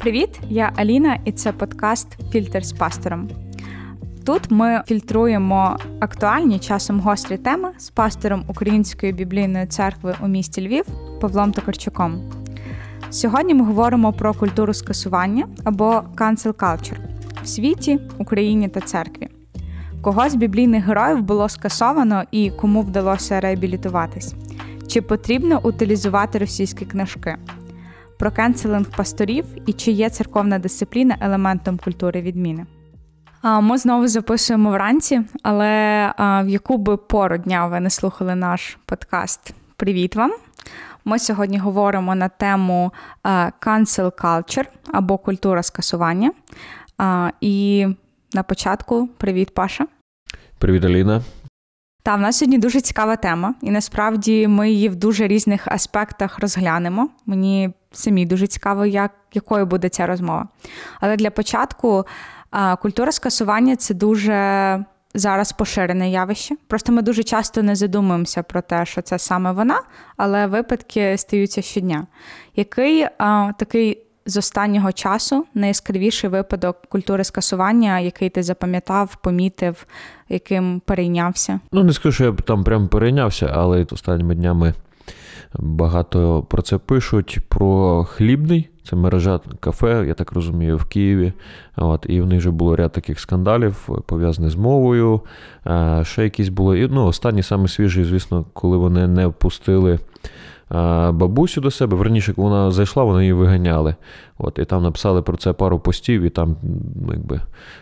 Привіт, я Аліна, і це подкаст Фільтр з пастором. Тут ми фільтруємо актуальні часом гострі теми з пастором Української біблійної церкви у місті Львів Павлом Токарчуком. Сьогодні ми говоримо про культуру скасування або cancel culture в світі, Україні та церкві. Кого з біблійних героїв було скасовано і кому вдалося реабілітуватись? Чи потрібно утилізувати російські книжки? Про кенселинг пасторів і чи є церковна дисципліна елементом культури відміни? Ми знову записуємо вранці, але в яку би пору дня ви не слухали наш подкаст? Привіт вам! Ми сьогодні говоримо на тему cancel culture або культура скасування. І на початку привіт, Паша. Привіт, Аліна. Та в нас сьогодні дуже цікава тема, і насправді ми її в дуже різних аспектах розглянемо. Мені самі дуже цікаво, як, якою буде ця розмова. Але для початку культура скасування це дуже зараз поширене явище. Просто ми дуже часто не задумуємося про те, що це саме вона, але випадки стаються щодня. Який а, такий з останнього часу найяскравіший випадок культури скасування, який ти запам'ятав, помітив, яким перейнявся? Ну, не скажу, що я там прям перейнявся, але останніми днями багато про це пишуть. Про хлібний, це мережа кафе, я так розумію, в Києві. От, І в них вже було ряд таких скандалів, пов'язаних з мовою. Ще якісь були. Ну, Останні саме свіжі, звісно, коли вони не впустили бабусю до себе. Верніше, коли вона зайшла, вони її виганяли. От, І там написали про це пару постів, і там якби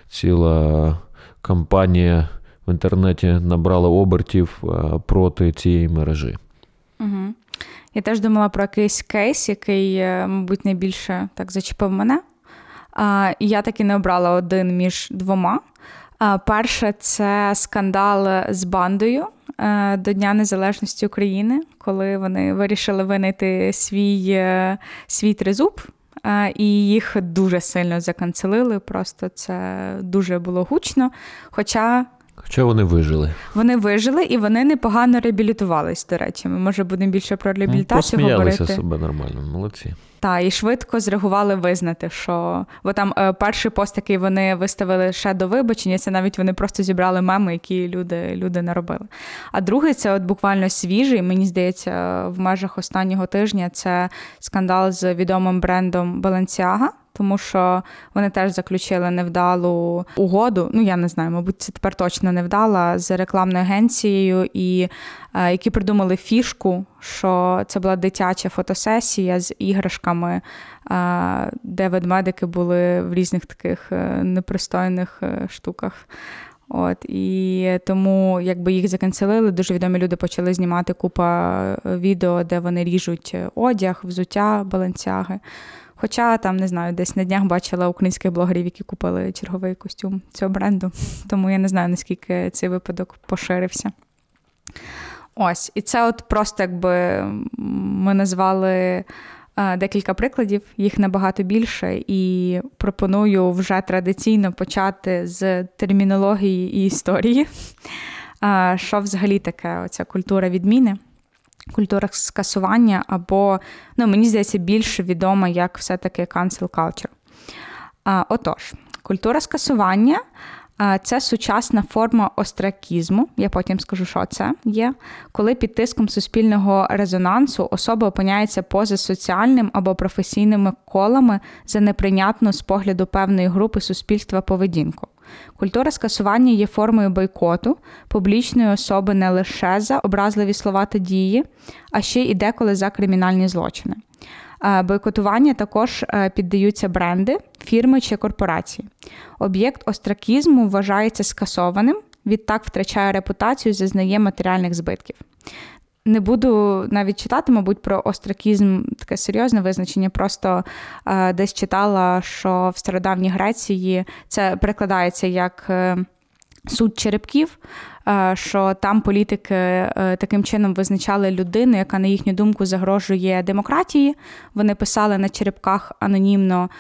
ціла кампанія в інтернеті набрала обертів проти цієї мережі. Угу. Я теж думала про якийсь кейс, який, е, мабуть, найбільше так зачепив мене. І я таки не обрала один між двома. Перше, це скандал з бандою е, до Дня Незалежності України, коли вони вирішили винайти свій е, свій тризуб. І їх дуже сильно заканцелили. Просто це дуже було гучно. Хоча Хоча вони вижили. Вони вижили і вони непогано реабілітувались, до речі. Ми може будемо більше про реабілітацію ну, говорити. себе нормально, молодці. Так, і швидко зреагували визнати, що бо там е, перший пост, який вони виставили ще до вибачення, це навіть вони просто зібрали меми, які люди люди наробили. А другий це от буквально свіжий, мені здається, в межах останнього тижня це скандал з відомим брендом Balenciaga тому що вони теж заключили невдалу угоду. Ну я не знаю, мабуть, це тепер точно невдала з рекламною агенцією, і е, які придумали фішку, що це була дитяча фотосесія з іграшками, е, де ведмедики були в різних таких е, непристойних е, штуках. От і тому, якби їх заканцелили, дуже відомі люди почали знімати купа е, відео, де вони ріжуть одяг, взуття, балансяги. Хоча там не знаю, десь на днях бачила українських блогерів, які купили черговий костюм цього бренду, тому я не знаю, наскільки цей випадок поширився. Ось, і це от просто якби ми назвали декілька прикладів, їх набагато більше, і пропоную вже традиційно почати з термінології і історії. Що взагалі таке оця культура відміни? Культура скасування, або, ну, мені здається, більш відома як все-таки cancel culture. А, Отож, культура скасування. Це сучасна форма остракізму, я потім скажу, що це є, коли під тиском суспільного резонансу особа опиняється поза соціальним або професійними колами за неприйнятну з погляду певної групи суспільства поведінку. Культура скасування є формою бойкоту, публічної особи не лише за образливі слова та дії, а ще й деколи за кримінальні злочини. Е, бойкотування також е, піддаються бренди, фірми чи корпорації. Об'єкт остракізму вважається скасованим, відтак втрачає репутацію, зазнає матеріальних збитків. Не буду навіть читати, мабуть, про остракізм таке серйозне визначення. Просто е, десь читала, що в стародавній Греції це перекладається як е, суд черепків, е, що там політики е, таким чином визначали людину, яка, на їхню думку, загрожує демократії. Вони писали на черепках анонімно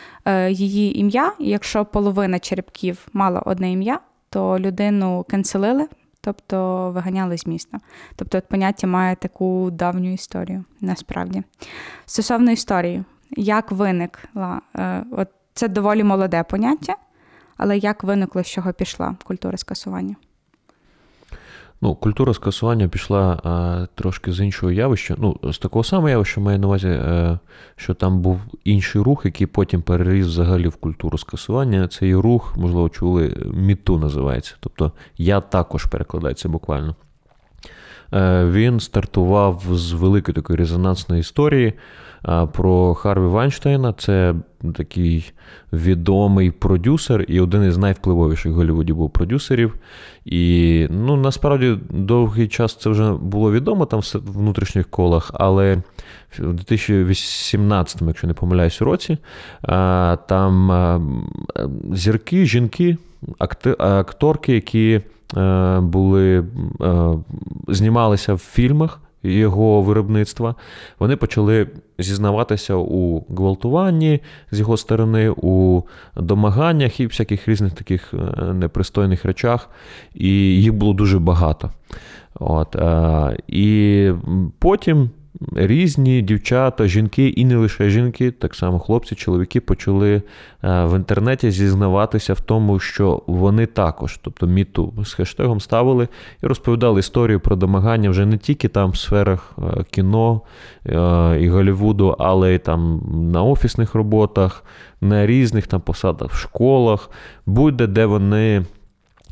її ім'я. Якщо половина черепків мала одне ім'я, то людину канцелили тобто виганяли з міста. Тобто, от поняття має таку давню історію, насправді. Стосовно історії, як виникла? Е, от Це доволі молоде поняття, але як виникло, з чого пішла культура скасування? Ну, Культура скасування пішла а, трошки з іншого явища. Ну, З такого самого явища маю на увазі, а, е, що там був інший рух, який потім переріс взагалі в культуру скасування. Цей рух, можливо, чули, міту називається. Тобто я також перекладається буквально. Е, він стартував з великої такої резонансної історії про Харві Вайнштейна. Це такий відомий продюсер і один із найвпливовіших в Голлівуді був продюсерів. І ну, насправді довгий час це вже було відомо там в внутрішніх колах, але в 2018, якщо не помиляюсь, році, там зірки, жінки, акторки, які е, були, е, знімалися в фільмах його виробництва, вони почали зізнаватися у гвалтуванні з його сторони, у домаганнях і всяких різних таких е, непристойних речах. І їх було дуже багато. От, І потім різні дівчата, жінки, і не лише жінки, так само хлопці, чоловіки почали е, в інтернеті зізнаватися в тому, що вони також, тобто міту з хештегом ставили і розповідали історію про домагання вже не тільки там в сферах е, кіно е, і Голлівуду, але й там на офісних роботах, на різних там посадах в школах, будь-де де вони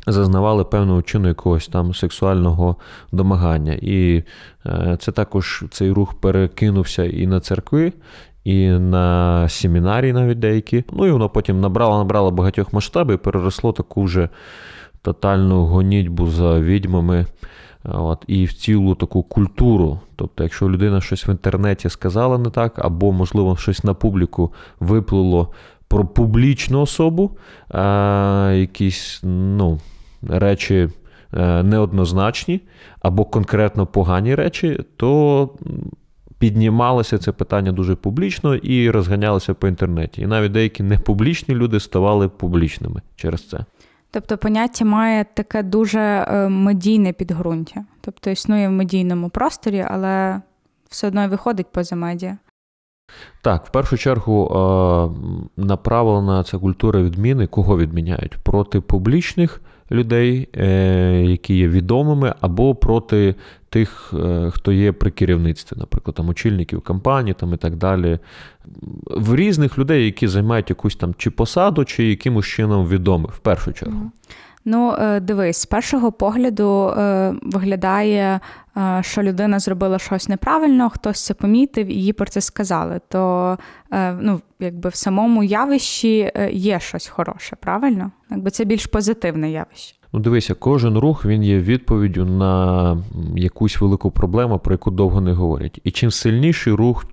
зазнавали певного чину якогось там сексуального домагання. І е, це також цей рух перекинувся і на церкви, і на семінарії навіть деякі. Ну і воно потім набрало, набрало багатьох масштабів і переросло таку вже тотальну гонітьбу за відьмами. От, І в цілу таку культуру. Тобто, якщо людина щось в інтернеті сказала не так, або, можливо, щось на публіку виплило про публічну особу, а, якісь, ну, речі е, неоднозначні або конкретно погані речі, то піднімалося це питання дуже публічно і розганялося по інтернеті. І навіть деякі непублічні люди ставали публічними через це. Тобто поняття має таке дуже е, медійне підґрунтя. Тобто існує в медійному просторі, але все одно виходить поза медіа. Так, в першу чергу е, направлена ця культура відміни, кого відміняють? Проти публічних людей, е, які є відомими, або проти тих, е, хто є при керівництві, наприклад, там очільників компанії там і так далі. В різних людей, які займають якусь там чи посаду, чи якимось чином відомі, в першу чергу. Ну, е, дивись, з першого погляду виглядає, що людина зробила щось неправильно, хтось це помітив і їй про це сказали. То ну, якби в самому явищі є щось хороше, правильно? Якби це більш позитивне явище. Ну, дивися, кожен рух він є відповіддю на якусь велику проблему, про яку довго не говорять. І чим сильніший рух,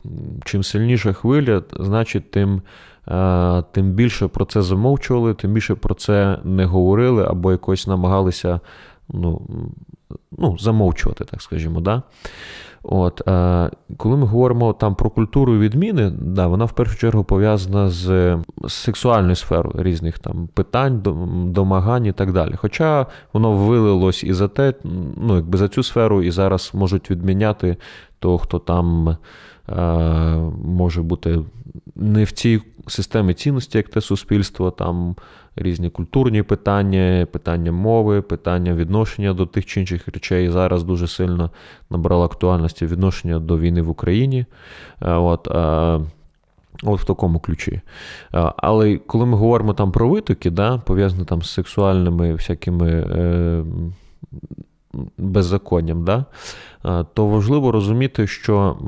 чим сильніша хвиля, значить, тим тим більше про це замовчували, тим більше про це не говорили або якось намагалися ну, ну, замовчувати, так скажімо. Да? От, е, Коли ми говоримо там про культуру відміни, да, вона в першу чергу пов'язана з сексуальною сферою різних там питань, домагань і так далі. Хоча воно вилилось і за те, ну, якби за цю сферу, і зараз можуть відміняти того, хто там е, може бути не в цій системі цінності, як те суспільство, там різні культурні питання, питання мови, питання відношення до тих чи інших речей. Зараз дуже сильно набрало актуальності відношення до війни в Україні. Е, от, е, От в такому ключі. Е, але коли ми говоримо там про витоки, да, пов'язані там з сексуальними всякими е, беззаконням, да, то важливо розуміти, що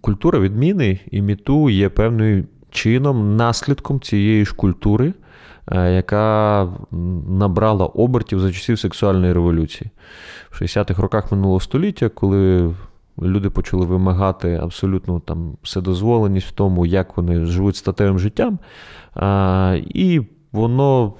культура відміни і міту є певною чином наслідком цієї ж культури, Е, яка набрала обертів за часів сексуальної революції. В 60-х роках минулого століття, коли люди почали вимагати абсолютно там вседозволеність в тому, як вони живуть статевим життям, і воно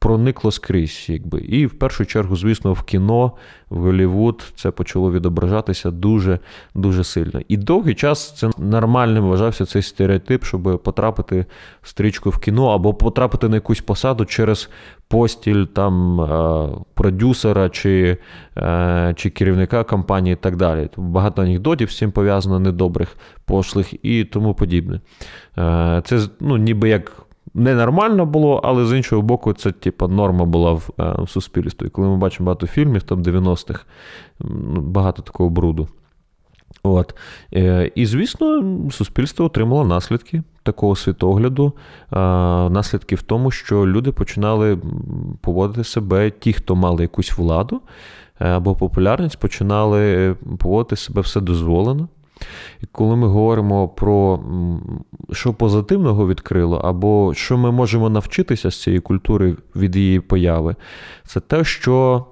проникло скрізь. якби. І в першу чергу, звісно, в кіно, в Голлівуд це почало відображатися дуже дуже сильно. І довгий час це нормальним вважався цей стереотип, щоб потрапити в стрічку в кіно або потрапити на якусь посаду через постіль там е, продюсера чи е, чи керівника компанії і так далі. Багато анекдотів з цим пов'язано недобрих, пошлих і тому подібне. Е, це ну, ніби як ненормально було, але з іншого боку, це типу, норма була в, в суспільстві. І коли ми бачимо багато фільмів там 90-х, ну, багато такого бруду. От. І, звісно, суспільство отримало наслідки такого світогляду, наслідки в тому, що люди починали поводити себе, ті, хто мали якусь владу е, або популярність, починали поводити себе все дозволено. І коли ми говоримо про що позитивного відкрило, або що ми можемо навчитися з цієї культури від її появи, це те, що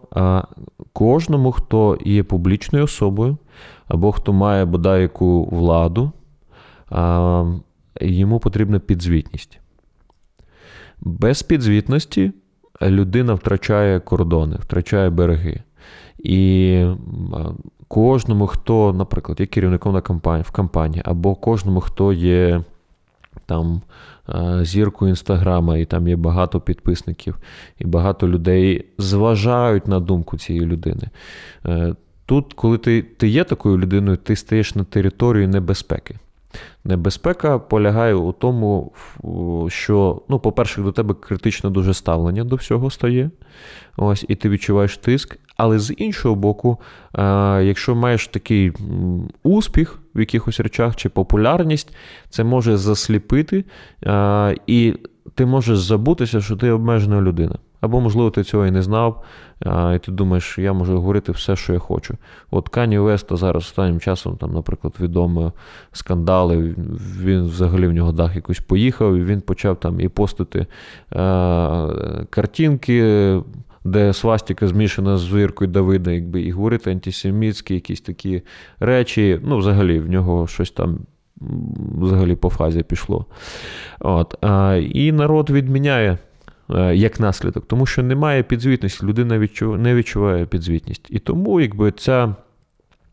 кожному, хто є публічною особою, або хто має бодай яку владу, йому потрібна підзвітність. Без підзвітності людина втрачає кордони, втрачає береги. І кожному, хто, наприклад, є керівником на компанії, в компанії, або кожному, хто є там зіркою інстаграма, і там є багато підписників, і багато людей зважають на думку цієї людини. Е, тут, коли ти, ти є такою людиною, ти стаєш на територію небезпеки. Небезпека полягає у тому, що, ну, по-перше, до тебе критично дуже ставлення до всього стає. Ось, І ти відчуваєш тиск. Але з іншого боку, якщо маєш такий успіх в якихось речах чи популярність, це може засліпити, і ти можеш забутися, що ти обмежена людина. Або, можливо, ти цього і не знав, і ти думаєш, я можу говорити все, що я хочу. От Кані Веста зараз останнім часом, там, наприклад, відомо скандали, він взагалі в нього дах якось поїхав, і він почав там і постити картинки де свастіка змішана з віркою Давида, якби, і говорити антисемітські якісь такі речі. Ну, взагалі, в нього щось там взагалі по фазі пішло. От. І народ відміняє. Е, як наслідок, тому що немає підзвітності, людина не відчуває підзвітність. І тому, якби ця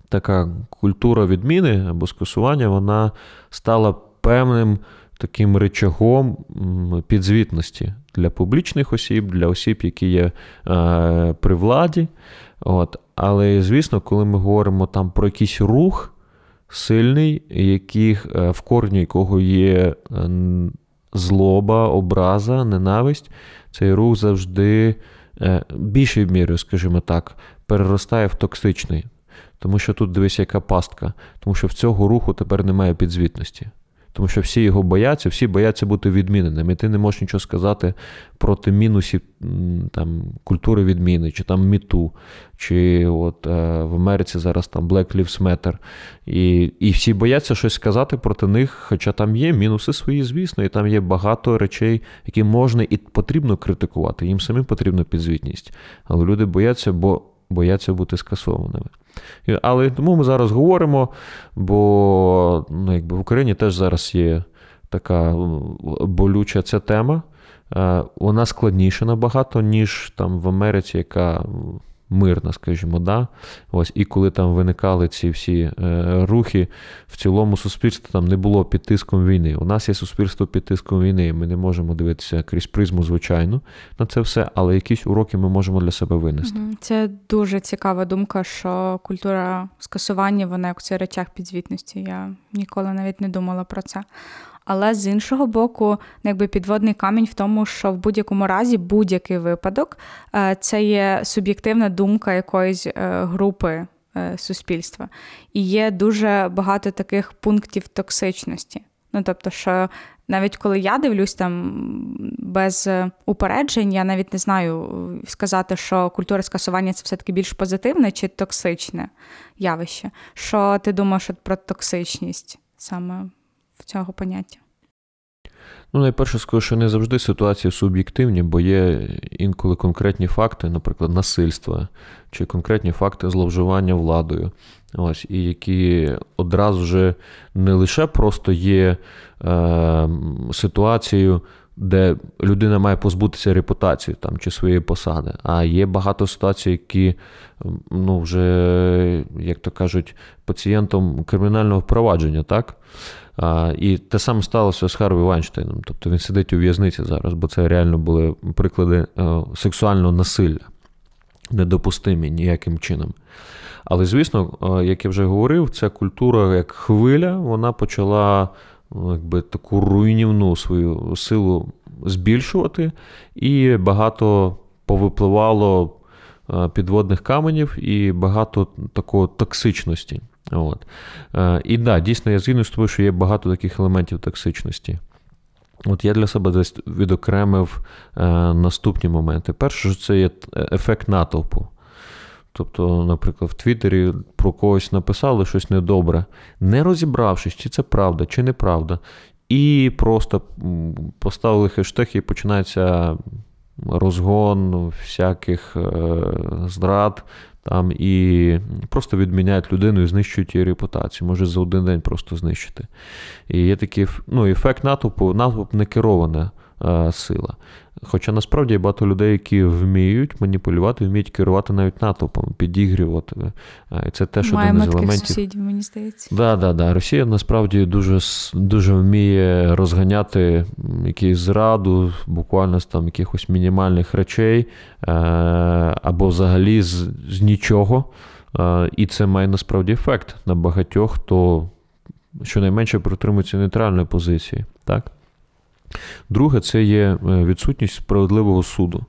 така культура відміни або скасування, вона стала певним таким речагом підзвітності для публічних осіб, для осіб, які є е, при владі. От. Але, звісно, коли ми говоримо там про якийсь рух сильний, яких, е, в корні якого є е, злоба, образа, ненависть, цей рух завжди більшою мірою, скажімо так, переростає в токсичний. Тому що тут дивись, яка пастка, тому що в цього руху тепер немає підзвітності. Тому що всі його бояться, всі бояться бути відміненими. І ти не можеш нічого сказати проти мінусів там, культури відміни, чи там міту, чи от е, в Америці зараз там Black Lives Matter. І і всі бояться щось сказати проти них, хоча там є мінуси свої, звісно, і там є багато речей, які можна і потрібно критикувати. Їм самим потрібна підзвітність. Але люди бояться, бо бояться бути скасованими. Але тому ми зараз говоримо, бо ну, якби в Україні теж зараз є така болюча ця тема. Е, вона складніша набагато, ніж там в Америці, яка мирна, скажімо, да. Ось, і коли там виникали ці всі е, рухи, в цілому суспільство там не було під тиском війни. У нас є суспільство під тиском війни. Ми не можемо дивитися крізь призму, звичайно, на це все, але якісь уроки ми можемо для себе винести. Це дуже цікава думка, що культура скасування, вона як це речах підзвітності. Я ніколи навіть не думала про це. Але з іншого боку, ну, якби підводний камінь в тому, що в будь-якому разі будь-який випадок е, це є суб'єктивна думка якоїсь е, групи е, суспільства. І є дуже багато таких пунктів токсичності. Ну тобто, що навіть коли я дивлюсь там без упереджень, я навіть не знаю сказати, що культура скасування це все-таки більш позитивне чи токсичне явище. Що ти думаєш про токсичність саме цього поняття? Ну, найперше скажу, що не завжди ситуації суб'єктивні, бо є інколи конкретні факти, наприклад, насильства чи конкретні факти зловживання владою, ось, і які одразу вже не лише просто є е, ситуацією де людина має позбутися репутації там, чи своєї посади. А є багато ситуацій, які ну, вже, як то кажуть, пацієнтом кримінального впровадження, так? І те саме сталося з Харві Вайнштейном. Тобто він сидить у в'язниці зараз, бо це реально були приклади е, сексуального насилля, недопустимі ніяким чином. Але, звісно, е, як я вже говорив, ця культура як хвиля, вона почала ну, якби, таку руйнівну свою силу збільшувати, і багато повипливало е, підводних каменів і багато такої токсичності. От. Е, і да, дійсно, я згідно з тобою, що є багато таких елементів токсичності. От я для себе десь відокремив е, наступні моменти. Перше, що це є ефект натовпу. Тобто, наприклад, в Твіттері про когось написали щось недобре, не розібравшись, чи це правда, чи неправда. І просто поставили хештег, і починається розгон всяких е, здрад, там і просто відміняють людину і знищують її репутацію. Може за один день просто знищити. І є такий ну, ефект натовпу, натовп не керована е, сила. Хоча насправді є багато людей, які вміють маніпулювати, вміють керувати навіть натовпом, підігрівати. І це теж один із елементів. сусідів, мені здається. Да, да, да. Росія насправді дуже дуже вміє розганяти якийсь зраду, буквально з там якихось мінімальних речей, е, або взагалі з, з нічого. Е, і це має насправді ефект на багатьох, хто щонайменше протримується нейтральної позиції. так? Друге, це є е, відсутність справедливого суду.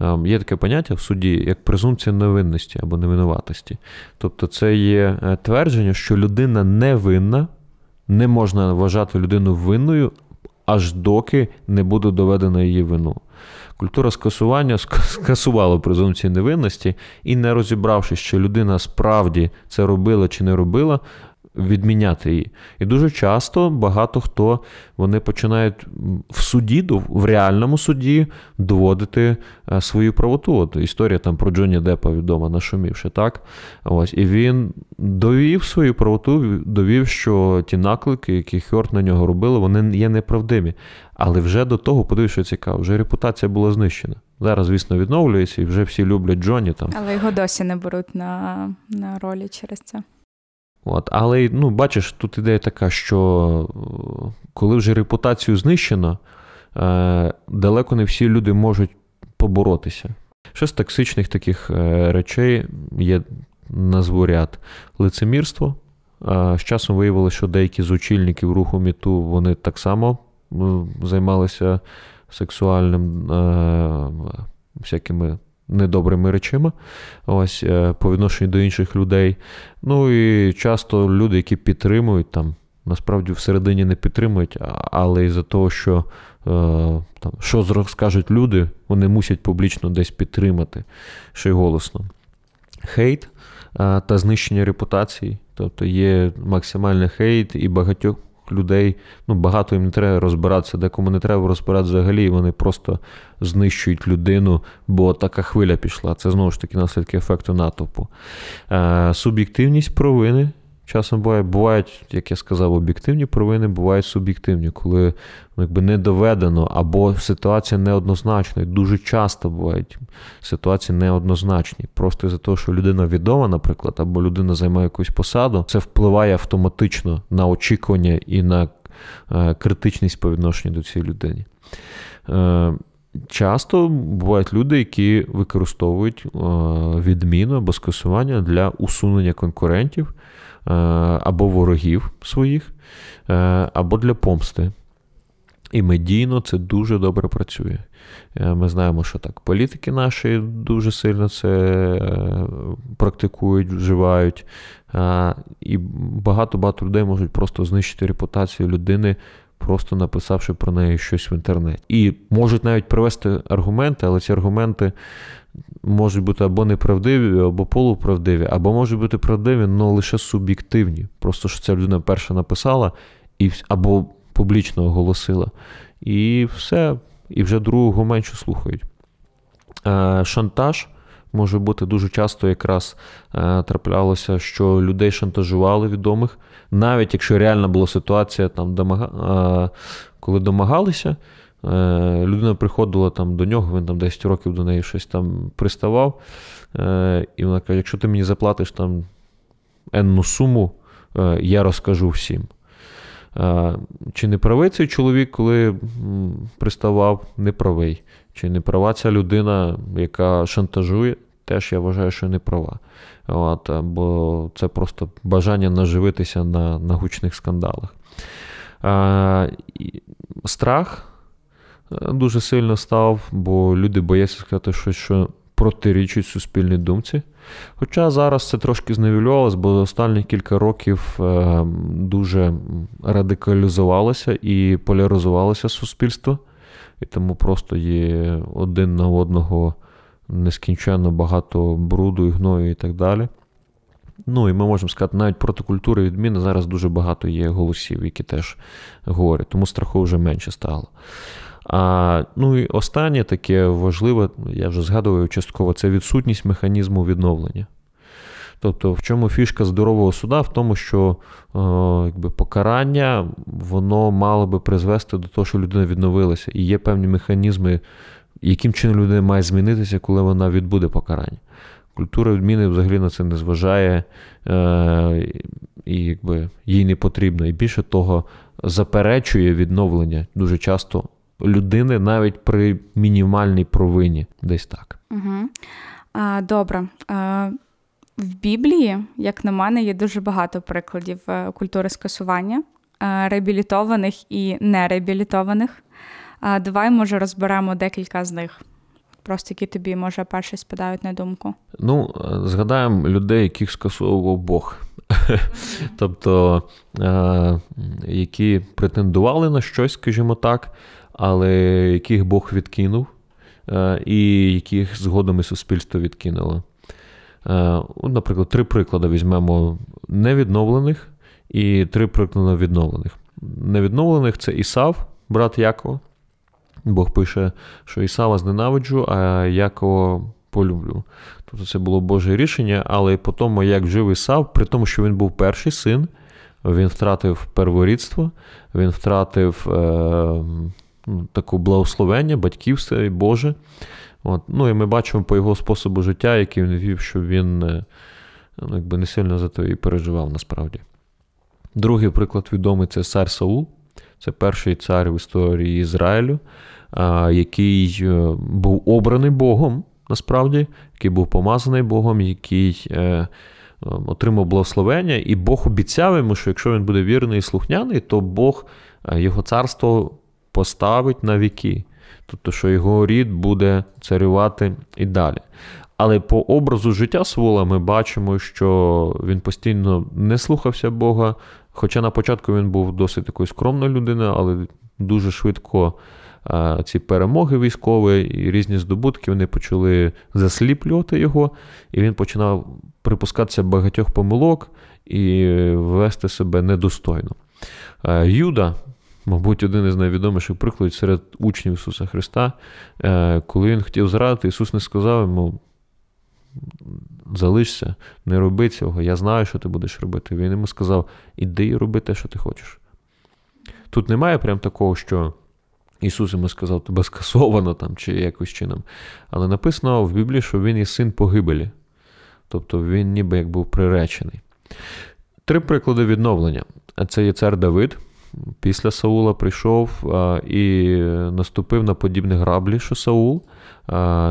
Ем, є таке поняття в суді як презумпція невинності або невинуватості. Тобто, це є е, твердження, що людина невинна, не можна вважати людину винною, аж доки не буде доведена її вину. Культура скасування скасувала презумпцію невинності і, не розібравшись, що людина справді це робила чи не робила, відміняти її. І дуже часто багато хто вони починають в суді, в реальному суді доводити е, свою правоту. От Історія там про Джонні Деппа відома, нашумівши, так? Ось. І він довів свою правоту, довів, що ті наклики, які Хьорт на нього робили, вони є неправдиві. Але вже до того, подивись, що цікаво, вже репутація була знищена. Зараз, звісно, відновлюється, і вже всі люблять Джонні там. Але його досі не беруть на, на ролі через це. От, Але ну, бачиш, тут ідея така, що е, коли вже репутацію знищено, е, далеко не всі люди можуть поборотися. Ще з токсичних таких е, речей є назву ряд лицемірство. З часом виявилося, що деякі з очільників руху Міту вони так само займалися сексуальним всякими недобрими речима, ось е, по відношенню до інших людей. Ну і часто люди, які підтримують там. Насправді всередині не підтримують, але із-за того, що е, там, що скажуть люди, вони мусять публічно десь підтримати ще й голосно. Хейт е, та знищення репутації, тобто є максимальний хейт і багатьох людей, ну багато їм не треба розбиратися, декому не треба розбиратися взагалі, і вони просто знищують людину, бо така хвиля пішла. Це знову ж таки наслідки ефекту натовпу. Е, Суб'єктивність провини. Часом буває, бувають, як я сказав, об'єктивні провини, бувають суб'єктивні, коли ну, якби не доведено, або ситуація неоднозначна. І дуже часто бувають ситуації неоднозначні. Просто за те, що людина відома, наприклад, або людина займає якусь посаду, це впливає автоматично на очікування і на е, критичність по відношенню до цієї людини. Е, часто бувають люди, які використовують е, відміну або скасування для усунення конкурентів. Е, або ворогів своїх, е, або для помсти. І медійно це дуже добре працює. Е, ми знаємо, що так, політики наші дуже сильно це практикують, вживають. І багато-багато людей можуть просто знищити репутацію людини, просто написавши про неї щось в інтернеті. І можуть навіть привести аргументи, але ці аргументи можуть бути або неправдиві, або полуправдиві, або можуть бути правдиві, але лише суб'єктивні. Просто що ця людина перша написала і, або публічно оголосила. І все, і вже другого менше слухають. Е, шантаж. Може бути дуже часто якраз е, траплялося, що людей шантажували відомих, навіть якщо реальна була ситуація, там, домага... е, коли домагалися, Е, людина приходила там до нього, він там 10 років до неї щось там приставав. І вона каже: якщо ти мені заплатиш там енну суму, я розкажу всім. Чи не правий цей чоловік, коли приставав, не правий. Чи не права ця людина, яка шантажує, теж я вважаю, що не права. От, Бо це просто бажання наживитися на на гучних скандалах. А, Страх е, дуже сильно став, бо люди бояться сказати щось, що протирічить суспільній думці. Хоча зараз це трошки зневілювалося, бо останні кілька років е, дуже радикалізувалося і поляризувалося суспільство, і тому просто є один на одного нескінченно багато бруду, і гною і так далі. Ну і ми можемо сказати, навіть проти культури відміни зараз дуже багато є голосів, які теж говорять, тому страху вже менше стало. А, Ну і останнє таке важливе, я вже згадував частково, це відсутність механізму відновлення. Тобто, в чому фішка здорового суда? В тому, що о, якби, покарання воно мало би призвести до того, що людина відновилася. І є певні механізми, яким чином людина має змінитися, коли вона відбуде покарання. Культура відміни взагалі на це не зважає е, і якби, їй не потрібно. І більше того, заперечує відновлення дуже часто людини навіть при мінімальній провині. Десь так. Угу. А, Добре. А, В Біблії, як на мене, є дуже багато прикладів е, культури скасування, е, реабілітованих і нереабілітованих. Давай, може, розберемо декілька з них. Просто які тобі, може, перші спадають на думку. Ну, згадаємо людей, яких скасовував Бог. Тобто, які претендували на щось, скажімо так, але яких Бог відкинув, і яких згодом і суспільство відкинуло. Наприклад, три приклади візьмемо невідновлених і три приклади відновлених. Невідновлених це Ісав, брат Якова. Бог пише, що Ісава зненавиджу, а Якова полюблю. Тобто це було Боже рішення, але по тому, як жив Ісав, при тому, що він був перший син, він втратив перворідство, він втратив е, ну, таку благословення, батьківство і Боже. От. Ну І ми бачимо по його способу життя, який він вів, що він е, ну, якби не сильно за то і переживав насправді. Другий приклад відомий це цар Саул. Це перший цар в історії Ізраїлю, який е, був обраний Богом, насправді, який був помазаний Богом, який е, отримав благословення, і Бог обіцяв йому, що якщо він буде вірний і слухняний, то Бог його царство поставить на віки. Тобто, що його рід буде царювати і далі. Але по образу життя Савула ми бачимо, що він постійно не слухався Бога, Хоча на початку він був досить такою скромною людиною, але дуже швидко ці перемоги військові і різні здобутки вони почали засліплювати його, і він починав припускатися багатьох помилок і вести себе недостойно. Юда, мабуть, один із найвідоміших прикладів серед учнів Ісуса Христа, е, коли він хотів зрадити, Ісус не сказав йому залишся, не роби цього, я знаю, що ти будеш робити. Він йому сказав: іди і роби те, що ти хочеш. Тут немає прям такого, що Ісус йому сказав, тебе скасовано там чи якось чином. Але написано в Біблії, що він є син погибелі. Тобто він ніби як був приречений. Три приклади відновлення. Це є цар Давид. Після Саула прийшов і наступив на подібні граблі, що Саул.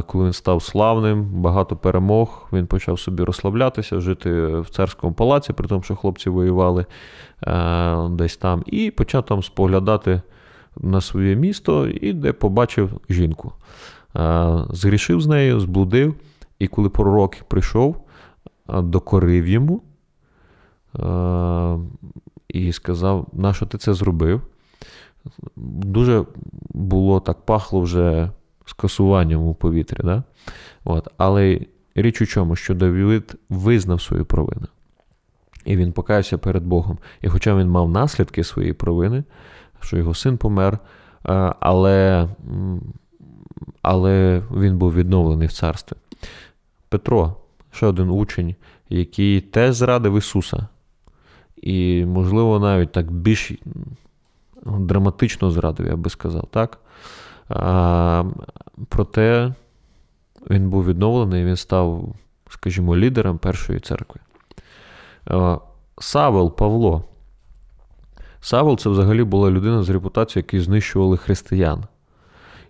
Коли він став славним, багато перемог, він почав собі розслаблятися, жити в царському палаці, при тому, що хлопці воювали десь там, і почав там споглядати на своє місто, і де побачив жінку. Згрішив з нею, зблудив, і коли пророк прийшов, докорив йому і сказав, нащо ти це зробив? Дуже було так пахло вже скасуванням у повітрі. Да? От. Але річ у чому, що Давид визнав свою провину. І він покаявся перед Богом. І хоча він мав наслідки своєї провини, що його син помер, е, але але він був відновлений в царстві. Петро, ще один учень, який теж зрадив Ісуса. І, можливо, навіть так більш драматично зрадив, я би сказав, так? А, Проте він був відновлений, він став, скажімо, лідером першої церкви. Савел Павло. Савел це взагалі була людина з репутацією, які знищували християн.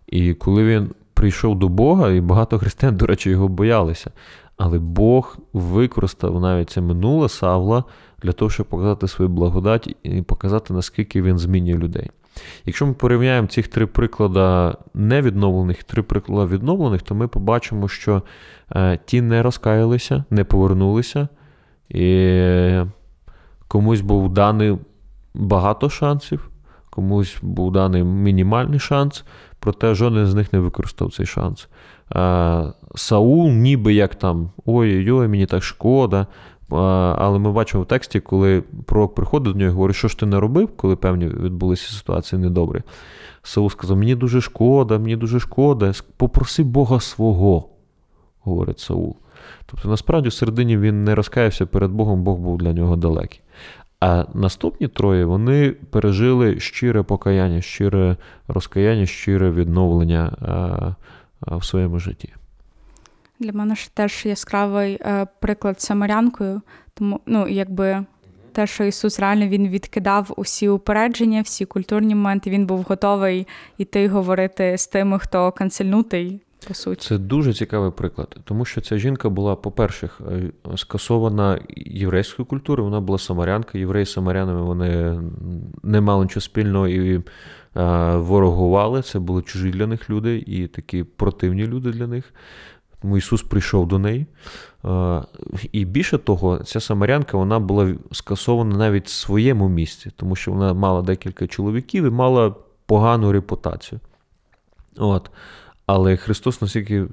І коли він прийшов до Бога, і багато християн, до речі, його боялися. Але Бог використав навіть це минуле Савла для того, щоб показати свою благодать і показати, наскільки він змінює людей. Якщо ми порівняємо цих три приклади невідновлених, три приклади відновлених, то ми побачимо, що е, ті не розкаялися, не повернулися, і комусь був даний багато шансів, комусь був даний мінімальний шанс, проте жоден з них не використав цей шанс. Саул, ніби як там ой-ой-ой, мені так шкода. Але ми бачимо в тексті, коли пророк приходить до нього і говорить, що ж ти не робив, коли певні відбулися ситуації недобрі. Саул сказав: Мені дуже шкода, мені дуже шкода. Попроси Бога свого, говорить Саул. Тобто, насправді, в середині він не розкаявся перед Богом, Бог був для нього далекий. А наступні троє вони пережили щире покаяння, щире розкаяння, щире відновлення в своєму житті. Для мене ж теж яскравий е, приклад самарянкою, тому ну якби те, що Ісус реально він відкидав усі упередження, всі культурні моменти, він був готовий іти говорити з тими, хто канцельнутий. По суті. Це дуже цікавий приклад, тому що ця жінка була, по-перше, е, скасована єврейською культурою, вона була самарянка. Євреї з самарянами вони не мали нічого спільного і е, ворогували. Це були чужі для них люди і такі противні люди для них. Тому Ісус прийшов до неї. І більше того, ця самарянка вона була скасована навіть в своєму місці, тому що вона мала декілька чоловіків і мала погану репутацію. От. Але Христос настільки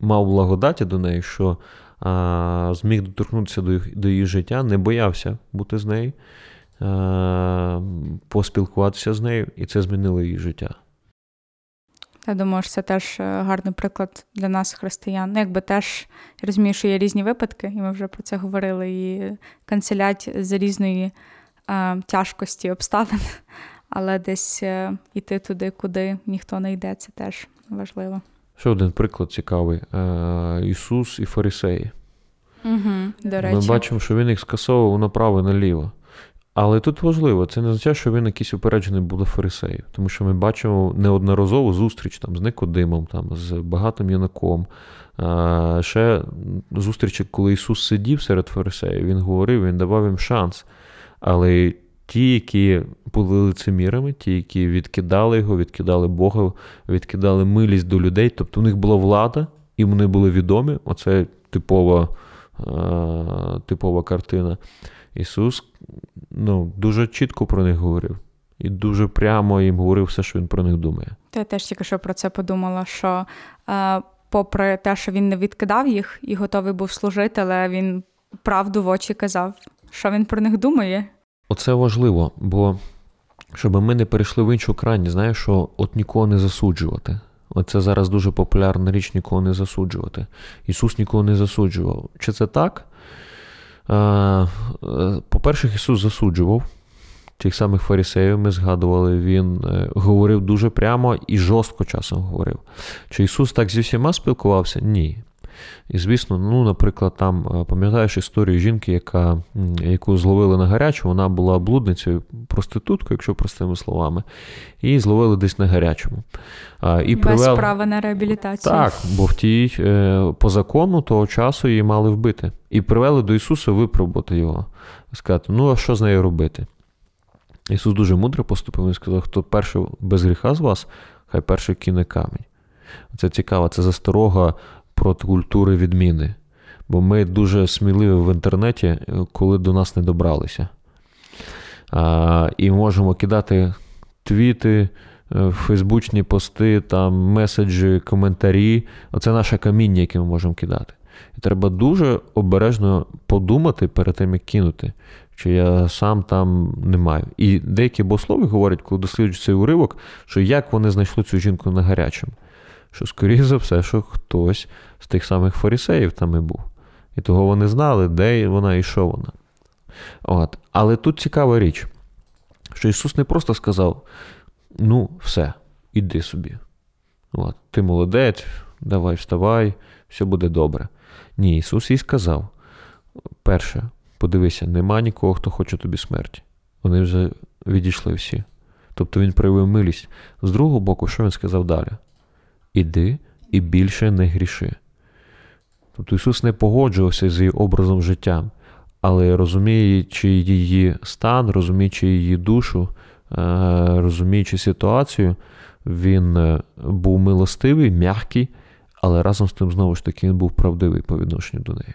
мав благодаті до неї, що а, зміг доторкнутися до, її життя, не боявся бути з нею, поспілкуватися з нею, і це змінило її життя. Я думаю, що це теж е, гарний приклад для нас, християн. Ну, якби теж я розумію, що є різні випадки, і ми вже про це говорили, і канцелять за різної е, тяжкості обставин, але десь е, йти туди, куди ніхто не йде, це теж важливо. Ще один приклад цікавий: е, Ісус і Фарисеї. Угу, до речі. Ми бачимо, що він їх скасовував направо і наліво. Але тут важливо, це не означає, що він якийсь упереджений буде фарисеїв, тому що ми бачимо неодноразову зустріч там з Никодимом, там, з багатим юнаком. А, Ще зустрічі, коли Ісус сидів серед фарисеїв, Він говорив, Він давав їм шанс. Але ті, які були лицемірами, ті, які відкидали його, відкидали Бога, відкидали милість до людей, тобто у них була влада, і вони були відомі. Оце типова, типова картина. Ісус ну, дуже чітко про них говорив. І дуже прямо їм говорив все, що він про них думає. Та Я теж тільки що про це подумала, що е, попри те, що він не відкидав їх і готовий був служити, але він правду в очі казав, що він про них думає. Оце важливо, бо щоб ми не перейшли в іншу крайність, знаєш, що от нікого не засуджувати. Оце зараз дуже популярна річ нікого не засуджувати. Ісус нікого не засуджував. Чи це так? Е, е, по-перше, Ісус засуджував тих самих фарисеїв, ми згадували, Він е, говорив дуже прямо і жорстко часом говорив. Чи Ісус так зі всіма спілкувався? Ні. І, звісно, ну, наприклад, там пам'ятаєш історію жінки, яка, яку зловили на гарячу, вона була блудницею, проституткою, якщо простими словами, і зловили десь на гарячому. І Без привел... права на реабілітацію. Так, бо в тій по закону того часу її мали вбити. І привели до Ісуса випробувати його. Сказати, ну а що з нею робити? Ісус дуже мудро поступив, він сказав, хто перший без гріха з вас, хай перший кине камінь. Це цікаво, це засторога проти культури відміни. Бо ми дуже сміливі в інтернеті, коли до нас не добралися. А, І можемо кидати твіти, е, фейсбучні пости, там, меседжі, коментарі. Оце наше каміння, яке ми можемо кидати. І треба дуже обережно подумати перед тим, як кинути, що я сам там не маю. І деякі богослови говорять, коли досліджують цей уривок, що як вони знайшли цю жінку на гарячому. Що, скоріше за все, що хтось з тих самих фарисеїв там і був. І того вони знали, де вона і що вона. От. Але тут цікава річ, що Ісус не просто сказав: ну, все, іди собі. От, Ти молодець, давай вставай, все буде добре. Ні, Ісус їй сказав: перше, подивися, нема нікого, хто хоче тобі смерті. Вони вже відійшли всі. Тобто він проявив милість. З другого боку, що він сказав далі? Іди і більше не гріши. Тобто Ісус не погоджувався з її образом життя, але розуміючи її стан, розуміючи її душу, е, розуміючи ситуацію, він е, був милостивий, м'який, але разом з тим, знову ж таки, він був правдивий по відношенню до неї.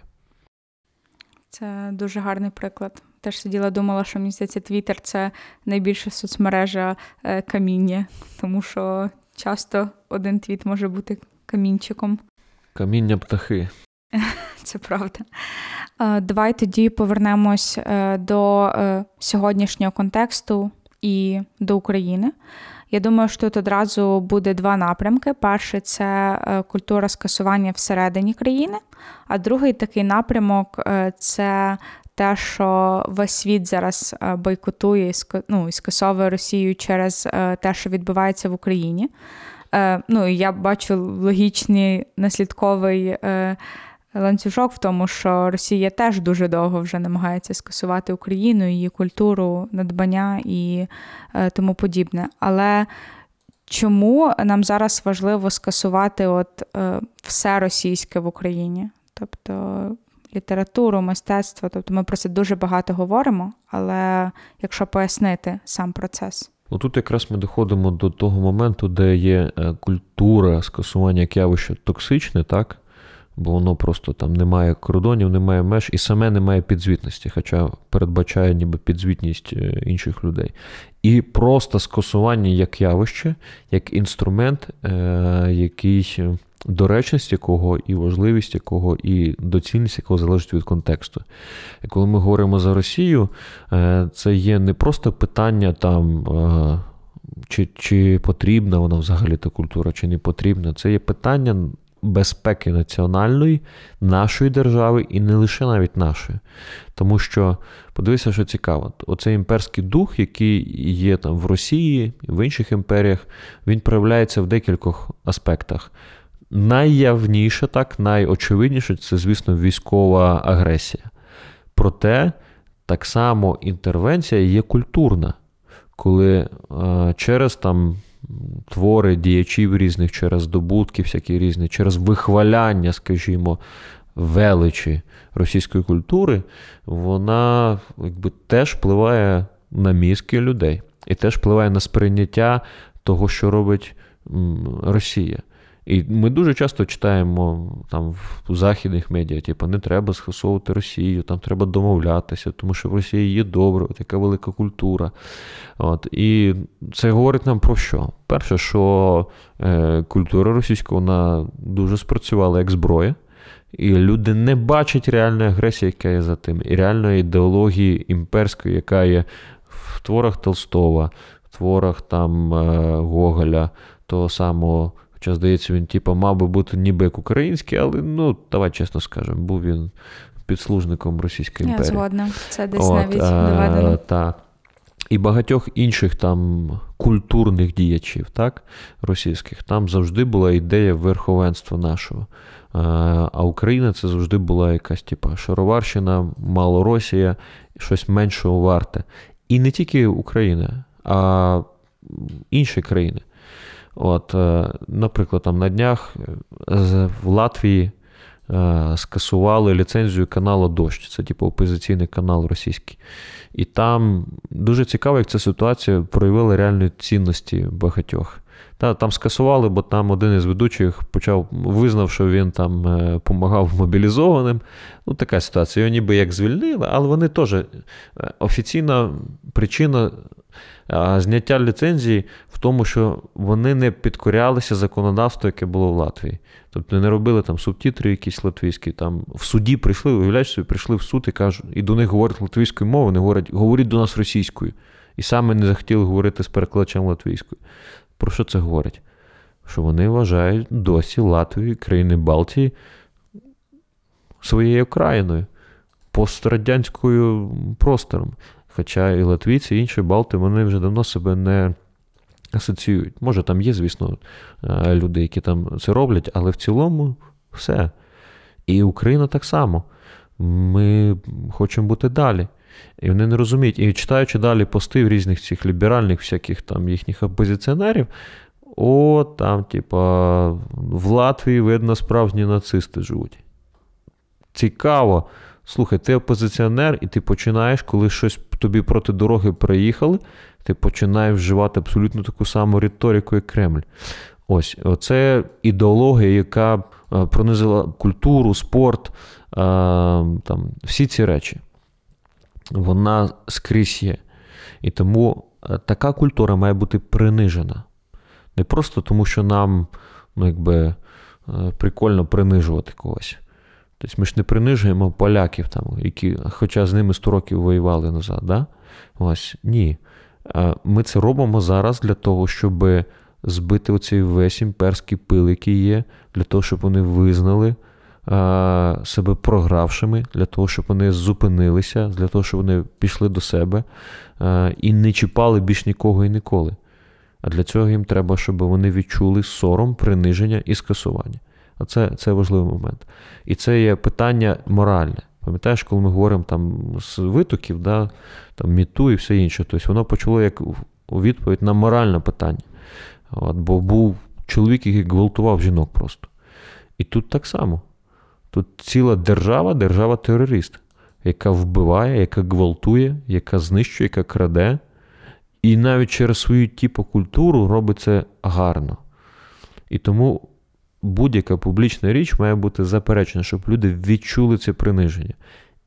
Це дуже гарний приклад. Теж сиділа, думала, що мені здається, Твіттер – це найбільша соцмережа е, каміння, тому що часто один твіт може бути камінчиком. Каміння птахи. Це правда. Е, давай тоді повернемось е, до сьогоднішнього контексту і до України. Я думаю, що тут одразу буде два напрямки: перший це культура скасування всередині країни, а другий такий напрямок це те, що весь світ зараз е, бойкотує ну, і скасовує Росію через е, те, що відбувається в Україні. Е, ну, Я бачу логічний наслідковий ланцюжок в тому, що Росія теж дуже довго вже намагається скасувати Україну, її культуру, надбання і тому подібне. Але чому нам зараз важливо скасувати от все російське в Україні? Тобто літературу, мистецтво. Тобто ми про це дуже багато говоримо, але якщо пояснити сам процес. Отут якраз ми доходимо до того моменту, де є е, культура скасування як явище токсичне, так? Бо воно просто там немає кордонів, немає меж і саме немає підзвітності, хоча передбачає ніби підзвітність е, інших людей. І просто скасування як явище, як інструмент, е, який доречність якого і важливість якого, і доцільність якого залежить від контексту. І коли ми говоримо за Росію, е, це є не просто питання там. Е, чи чи потрібна вона взагалі та культура, чи не потрібна. Це є питання безпеки національної, нашої держави і не лише навіть нашої. Тому що, подивися, що цікаво, оцей імперський дух, який є там в Росії, в інших імперіях, він проявляється в декількох аспектах. Найявніше, так, найочевидніше це, звісно, військова агресія. Проте так само інтервенція є культурна, коли е, через там твори діячів різних, через добутки, всякі різні, через вихваляння, скажімо, величі російської культури, вона якби теж впливає на мізки людей і теж впливає на сприйняття того, що робить Росія. І ми дуже часто читаємо там в західних медіа, типу, не треба схасовувати Росію, там треба домовлятися, тому що в Росії є добре, от яка велика культура. От, І це говорить нам про що? Перше, що е, культура російська вона дуже спрацювала як зброя. І люди не бачать реальної агресії, яка є за тим, і реальної ідеології імперської, яка є в творах Толстова, в творах там е, Гоголя, того самого. Хоча, здається, він типу, мав би бути ніби як український, але ну, давай чесно скажемо, був він підслужником Російської імперії. Я згодна, це десь От, навіть доведено. Так. І багатьох інших там культурних діячів, так, російських, там завжди була ідея верховенства нашого. А Україна це завжди була якась, типа, Шароварщина, Малоросія, щось меншого варте. І не тільки Україна, а інші країни. От, е, Наприклад, там на днях е, в Латвії е, скасували ліцензію каналу Дощ. Це типу опозиційний канал російський. І там дуже цікаво, як ця ситуація проявила реальні цінності багатьох. Та, Там скасували, бо там один із ведучих почав визнав, що він там допомагав мобілізованим. Ну, така ситуація. Його ніби як звільнили, але вони теж офіційна причина зняття ліцензії в тому, що вони не підкорялися законодавству, яке було в Латвії. Тобто не робили там субтитри якісь латвійські. Там в суді прийшли, уявляєш собі, прийшли в суд і кажуть, і до них говорять латвійською мовою, вони говорять, говоріть до нас російською. І саме не захотіли говорити з перекладачем латвійською. Про що це говорить? Що вони вважають досі Латвію, країни Балтії своєю країною, пострадянською простором. Хоча і латвійці, і інші Балти, вони вже давно себе не асоціюють. Може, там є, звісно, е, люди, які там це роблять, але в цілому все. І Україна так само. Ми хочемо бути далі. І вони не розуміють. І читаючи далі пости в різних цих ліберальних всяких там їхніх опозиціонерів, о, там, типа, в Латвії, видно, справжні нацисти живуть. Цікаво. Слухай, ти опозиціонер, і ти починаєш, коли щось тобі проти дороги приїхали, ти починаєш вживати абсолютно таку саму риторику, як Кремль. Ось, це ідеологія, яка е, пронизила культуру, спорт, е, там, всі ці речі. Вона скрізь є. І тому е, така культура має бути принижена. Не просто тому, що нам ну, якби, прикольно принижувати когось. Тобто ми ж не принижуємо поляків, там, які, хоча з ними 100 років воювали назад. Да? Ось, Ні. Ми це робимо зараз для того, щоб збити оцей весь імперський пил, який є, для того, щоб вони визнали себе програвшими, для того, щоб вони зупинилися, для того, щоб вони пішли до себе і не чіпали більш нікого і ніколи. А для цього їм треба, щоб вони відчули сором, приниження і скасування. А це, це важливий момент. І це є питання моральне. Пам'ятаєш, коли ми говоримо там з витоків, да, там міту і все інше, тобто воно почало як відповідь на моральне питання. От, Бо був чоловік, який гвалтував жінок просто. І тут так само. Тут ціла держава, держава-терорист, яка вбиває, яка гвалтує, яка знищує, яка краде. І навіть через свою тіпокультуру робить це гарно. І тому будь-яка публічна річ має бути заперечена, щоб люди відчули це приниження.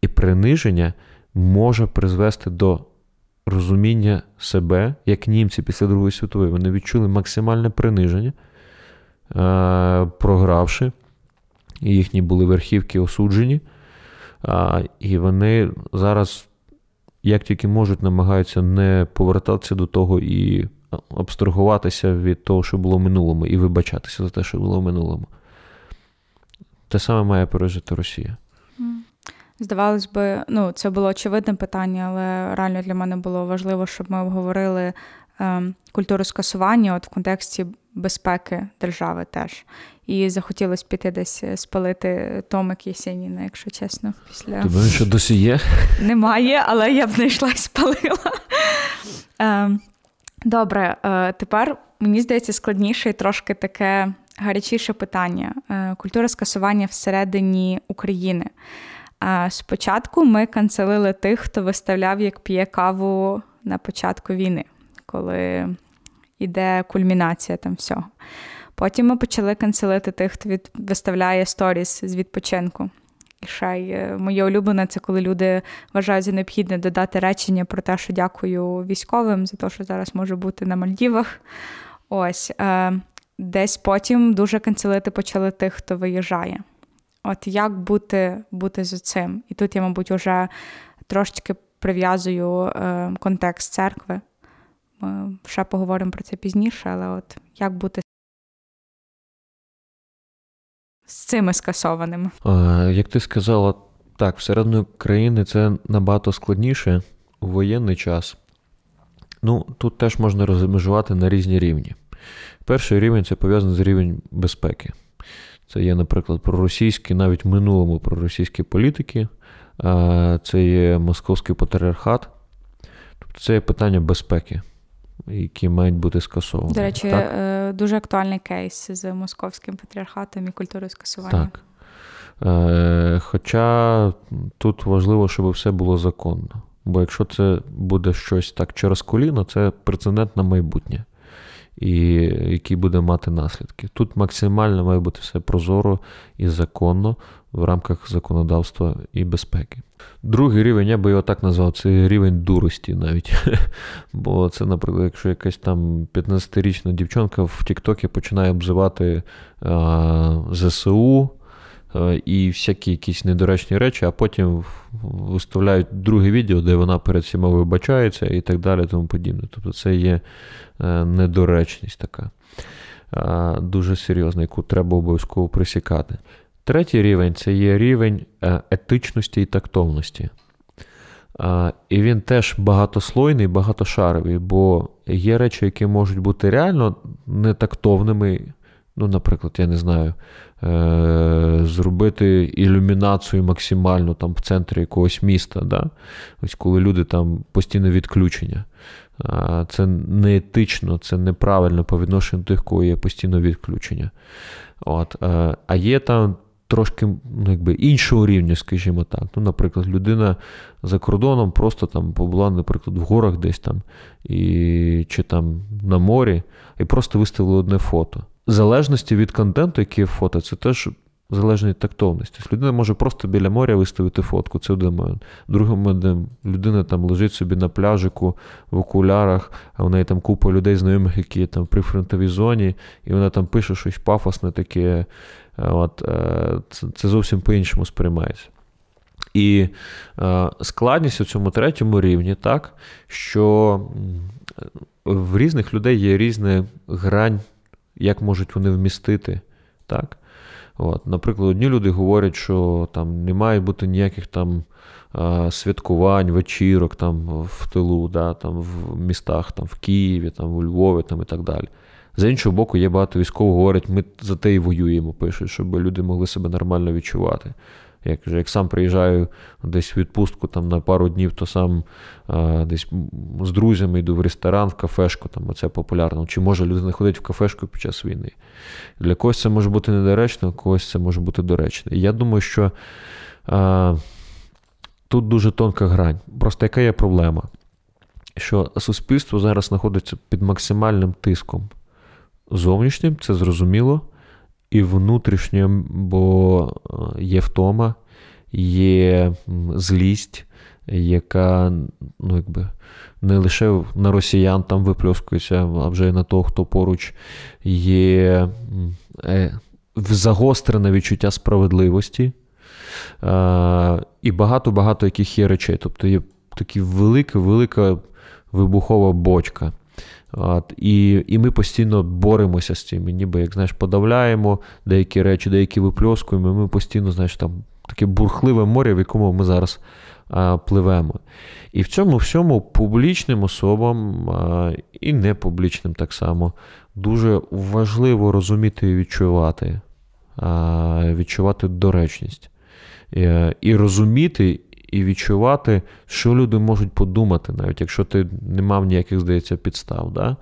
І приниження може призвести до розуміння себе, як німці після Другої світової. Вони відчули максимальне приниження, е, програвши. Їхні були верхівки осуджені. І вони зараз, як тільки можуть, намагаються не повертатися до того і абстрагуватися від того, що було в минулому, і вибачатися за те, що було в минулому. Те саме має пережити Росія. Здавалось би, ну, це було очевидне питання, але реально для мене було важливо, щоб ми обговорили е, культуру скасування от в контексті безпеки держави теж. І захотілося піти десь спалити Томик Єсеніна, якщо чесно. після... Тебе що досі є? Немає, але я б знайшла і спалила. Е, Добре, е, тепер мені здається складніше і трошки таке гарячіше питання: е, культура скасування всередині України. Спочатку ми канцелили тих, хто виставляв, як п'є каву на початку війни, коли йде кульмінація там всього. Потім ми почали канцелити тих, хто від... виставляє сторіс з відпочинку. І ще й е, моє улюблене це коли люди вважають за необхідне додати речення про те, що дякую військовим за те, що зараз можу бути на Мальдівах. Ось е, десь потім дуже канцелити почали тих, хто виїжджає. От як бути бути з цим? І тут я, мабуть, вже трошечки прив'язую е, контекст церкви. Ми ще поговоримо про це пізніше, але от як бути з цими скасованими? Як ти сказала, так, всередині країни це набагато складніше у воєнний час. Ну, тут теж можна розмежувати на різні рівні. Перший рівень це пов'язаний з рівнем безпеки. Це є, наприклад, проросійські, навіть в минулому проросійські політики, це є московський патріархат. Тобто це є питання безпеки, які мають бути скасовані. До речі, так? Е, дуже актуальний кейс з московським патріархатом і культурою скасування. Так. Е, хоча тут важливо, щоб все було законно. Бо якщо це буде щось так через коліно, це прецедент на майбутнє і який буде мати наслідки. Тут максимально має бути все прозоро і законно в рамках законодавства і безпеки. Другий рівень, я би його так назвав, це рівень дурості навіть. Бо це, наприклад, якщо якась там 15-річна дівчинка в Тіктокі починає обзивати а, ЗСУ. Е, і всякі якісь недоречні речі, а потім виставляють друге відео, де вона перед всіма вибачається і так далі, тому подібне. Тобто це є е, недоречність така е, дуже серйозна, яку треба обов'язково присікати. Третій рівень це є рівень етичності і тактовності. І він теж багатослойний, багатошаровий, бо є речі, які можуть бути реально нетактовними. Ну, наприклад, я не знаю, е- зробити ілюмінацію максимально там в центрі якогось міста. Да? Ось коли люди там постійно відключення. Це неетично, це неправильно по відношенню до тих, кого є постійно відключення. От. Е, а є там трошки ну, якби, іншого рівня, скажімо так. Ну, Наприклад, людина за кордоном просто там побула, наприклад, в горах десь там, і, чи там на морі, і просто виставили одне фото. В залежності від контенту, який є фото, це теж залежно від тактовності. Тобто людина може просто біля моря виставити фотку, це один момент. Другий момент, людина там лежить собі на пляжику в окулярах, а в неї там купа людей, знайомих, які там при фронтовій зоні, і вона там пише щось пафосне таке. От, е, Це зовсім по-іншому сприймається. І е, складність у цьому третьому рівні, так, що в різних людей є різна грань, як можуть вони вмістити. так. От, Наприклад, одні люди говорять, що там не має бути ніяких там святкувань, вечірок там в тилу, да, там в містах, там в Києві, там у Львові там, і так далі. З іншого боку, є багато військових, говорять, ми за те і воюємо, пишуть, щоб люди могли себе нормально відчувати. Як як сам приїжджаю десь в відпустку там, на пару днів, то сам а, десь з друзями йду в ресторан, в кафешку, там, оце популярно. Чи може людина ходить в кафешку під час війни? Для когось це може бути недоречно, а когось це може бути доречно. І я думаю, що а, тут дуже тонка грань. Просто яка є проблема? Що суспільство зараз знаходиться під максимальним тиском. Зовнішнім, це зрозуміло і внутрішнє, бо е, є втома, є злість, яка ну, якби, не лише на росіян там випльоскується, а вже й на того, хто поруч є е, загострене відчуття справедливості. Е, і багато-багато яких є речей. Тобто є така велика, велика вибухова бочка. От, І і ми постійно боремося з цим. І ніби, як знаєш, подавляємо деякі речі, деякі випльоскуємо, і ми постійно, знаєш, там таке бурхливе море, в якому ми зараз а, пливемо. І в цьому всьому публічним особам а, і непублічним так само дуже важливо розуміти і відчувати, а, відчувати доречність. І, розуміти і відчувати, що люди можуть подумати, навіть якщо ти не мав ніяких, здається, підстав. Да?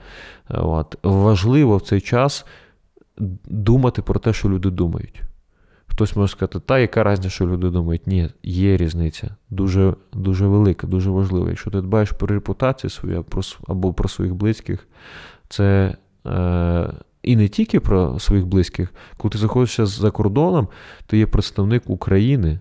От. Важливо в цей час думати про те, що люди думають. Хтось може сказати, та яка різниця, що люди думають? Ні, є різниця. Дуже дуже велика, дуже важлива. Якщо ти дбаєш про репутацію свою або про своїх близьких, це е, і не тільки про своїх близьких, коли ти заходишся за кордоном, ти є представник України.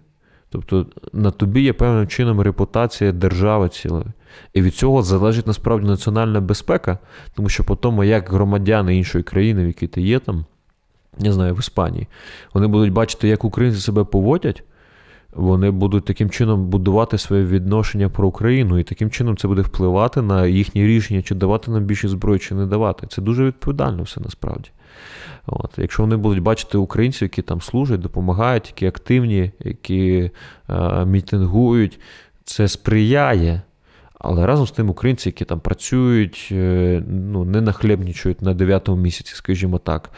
Тобто на тобі є певним чином репутація держави цілої. І від цього залежить насправді національна безпека, тому що по тому, як громадяни іншої країни, в якій ти є там, не знаю, в Іспанії, вони будуть бачити, як українці себе поводять, вони будуть таким чином будувати своє відношення про Україну, і таким чином це буде впливати на їхні рішення, чи давати нам більше зброї, чи не давати. Це дуже відповідально все насправді. От. Якщо вони будуть бачити українців, які там служать, допомагають, які активні, які е, мітингують, це сприяє але разом з тим українці, які там працюють, е, ну, не нахлебнічують на 9 місяці, скажімо так.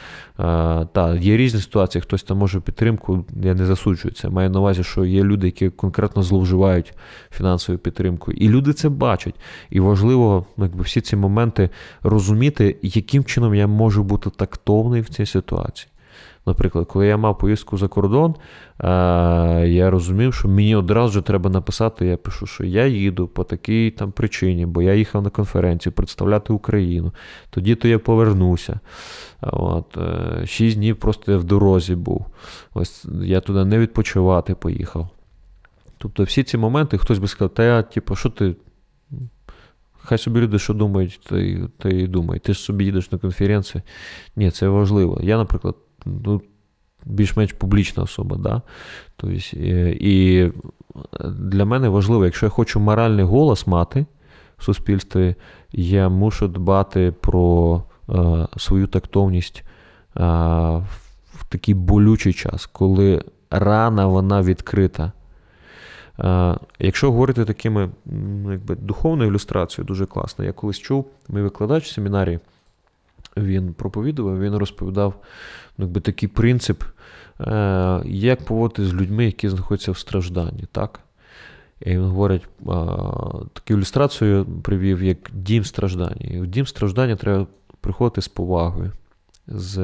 Та, Є різні ситуації, хтось там може підтримку, я не засуджую це. Маю на увазі, що є люди, які конкретно зловживають фінансовою підтримкою. І люди це бачать. І важливо ну, якби, всі ці моменти розуміти, яким чином я можу бути тактовний в цій ситуації. Наприклад, коли я мав поїздку за кордон, я розумів, що мені одразу треба написати, я пишу, що я їду по такій там причині, бо я їхав на конференцію представляти Україну. Тоді то я повернуся. От, е, Шість днів просто я в дорозі був. Ось Я туди не відпочивати поїхав. Тобто всі ці моменти хтось би сказав, та я, типу, що ти. Хай собі люди, що думають, ти, ти думай. Ти ж собі їдеш на конференцію. Ні, це важливо. Я, наприклад, ну, більш-менш публічна особа. Да? Тобто, І для мене важливо, якщо я хочу моральний голос мати в суспільстві, я мушу дбати про е, свою тактовність е, в такий болючий час, коли рана вона відкрита. Якщо говорити такими ну, якби, духовною ілюстрацією, дуже класно. Я колись чув, мій викладач в семінарі, він проповідував, він розповідав ну, якби, такий принцип, е, як поводити з людьми, які знаходяться в стражданні. так? І він говорить, таку ілюстрацію привів як дім страждання. І в дім страждання треба приходити з повагою, з,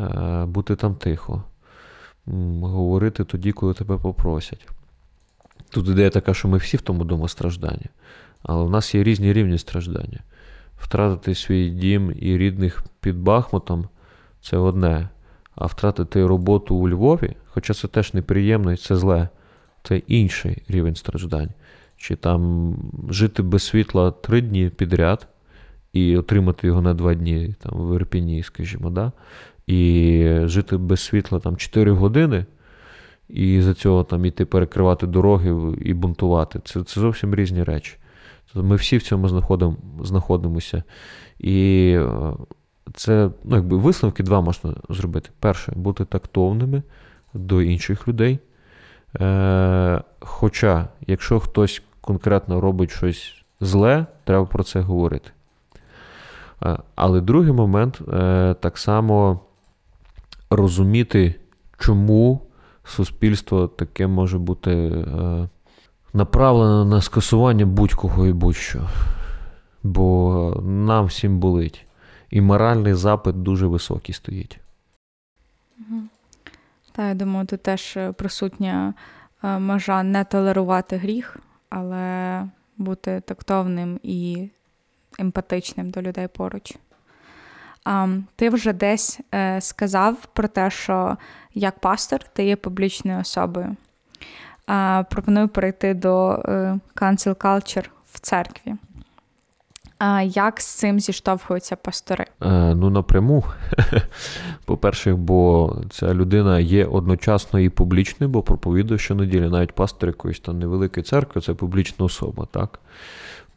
е, бути там тихо, говорити тоді, коли тебе попросять. Тут ідея така, що ми всі в тому дому страждання, але в нас є різні рівні страждання. Втратити свій дім і рідних під Бахмутом це одне. А втратити роботу у Львові, хоча це теж неприємно і це зле, це інший рівень страждань. Чи там жити без світла три дні підряд і отримати його на два дні там, в Ірпіні, скажімо, да? і жити без світла там 4 години, і за цього там іти перекривати дороги і бунтувати. Це це зовсім різні речі. Тобто Ми всі в цьому знаходимо, знаходимося. І е, це ну, якби висновки два можна зробити. Перше, бути тактовними до інших людей. Е, Хоча, якщо хтось конкретно робить щось зле, треба про це говорити. Е, але другий момент е, так само розуміти, чому суспільство таке може бути е, направлене на скасування будь-кого і будь-що. Бо нам всім болить. І моральний запит дуже високий стоїть. Так, я думаю, тут теж присутня межа не толерувати гріх, але бути тактовним і емпатичним до людей поруч. А, Ти вже десь е, сказав про те, що як пастор ти є публічною особою. Пропоную перейти до е, cancel culture в церкві. А Як з цим зіштовхуються пастори? Е, ну, напряму. По-перше, бо ця людина є одночасно і публічною, бо проповідує щонеділі. Навіть пастор якоїсь там невеликої церкви це публічна особа. так?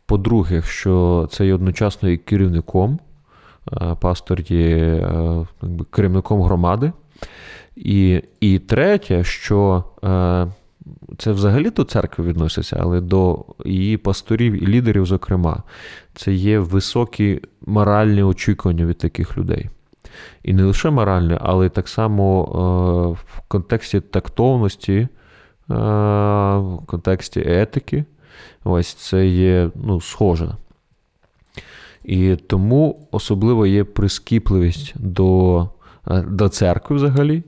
По-друге, що це є одночасно і керівником, пастор є е, керівником громади. І і третє, що е, це взагалі до церкви відноситься, але до її пасторів і лідерів, зокрема, це є високі моральні очікування від таких людей. І не лише моральні, але так само е, в контексті тактовності, в контексті етики. Ось це є ну, схоже. І тому особливо є прискіпливість до е, до церкви взагалі,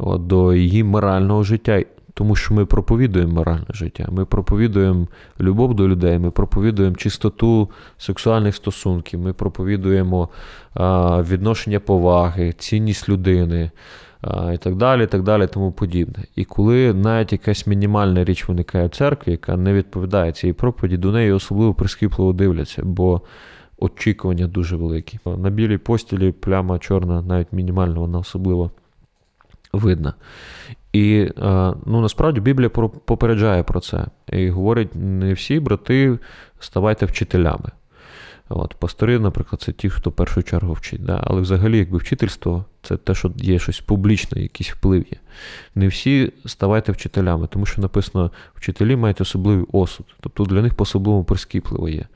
до її морального життя. Тому що ми проповідуємо моральне життя, ми проповідуємо любов до людей, ми проповідуємо чистоту сексуальних стосунків, ми проповідуємо а, відношення поваги, цінність людини, і так далі, і так далі, тому подібне. І коли навіть якась мінімальна річ виникає в церкві, яка не відповідає цій проповіді, до неї особливо прискіпливо дивляться, бо очікування дуже великі. На білій постілі пляма чорна, навіть мінімальна, вона особливо видна. І ну, насправді Біблія попереджає про це. І говорить: не всі брати ставайте вчителями. От, Пастори, наприклад, це ті, хто в першу чергу вчить. Да? Але взагалі, якби вчительство це те, що є щось публічне, якийсь вплив є. Не всі ставайте вчителями, тому що написано, вчителі мають особливий осуд. Тобто для них по-особливому прискіпливо є.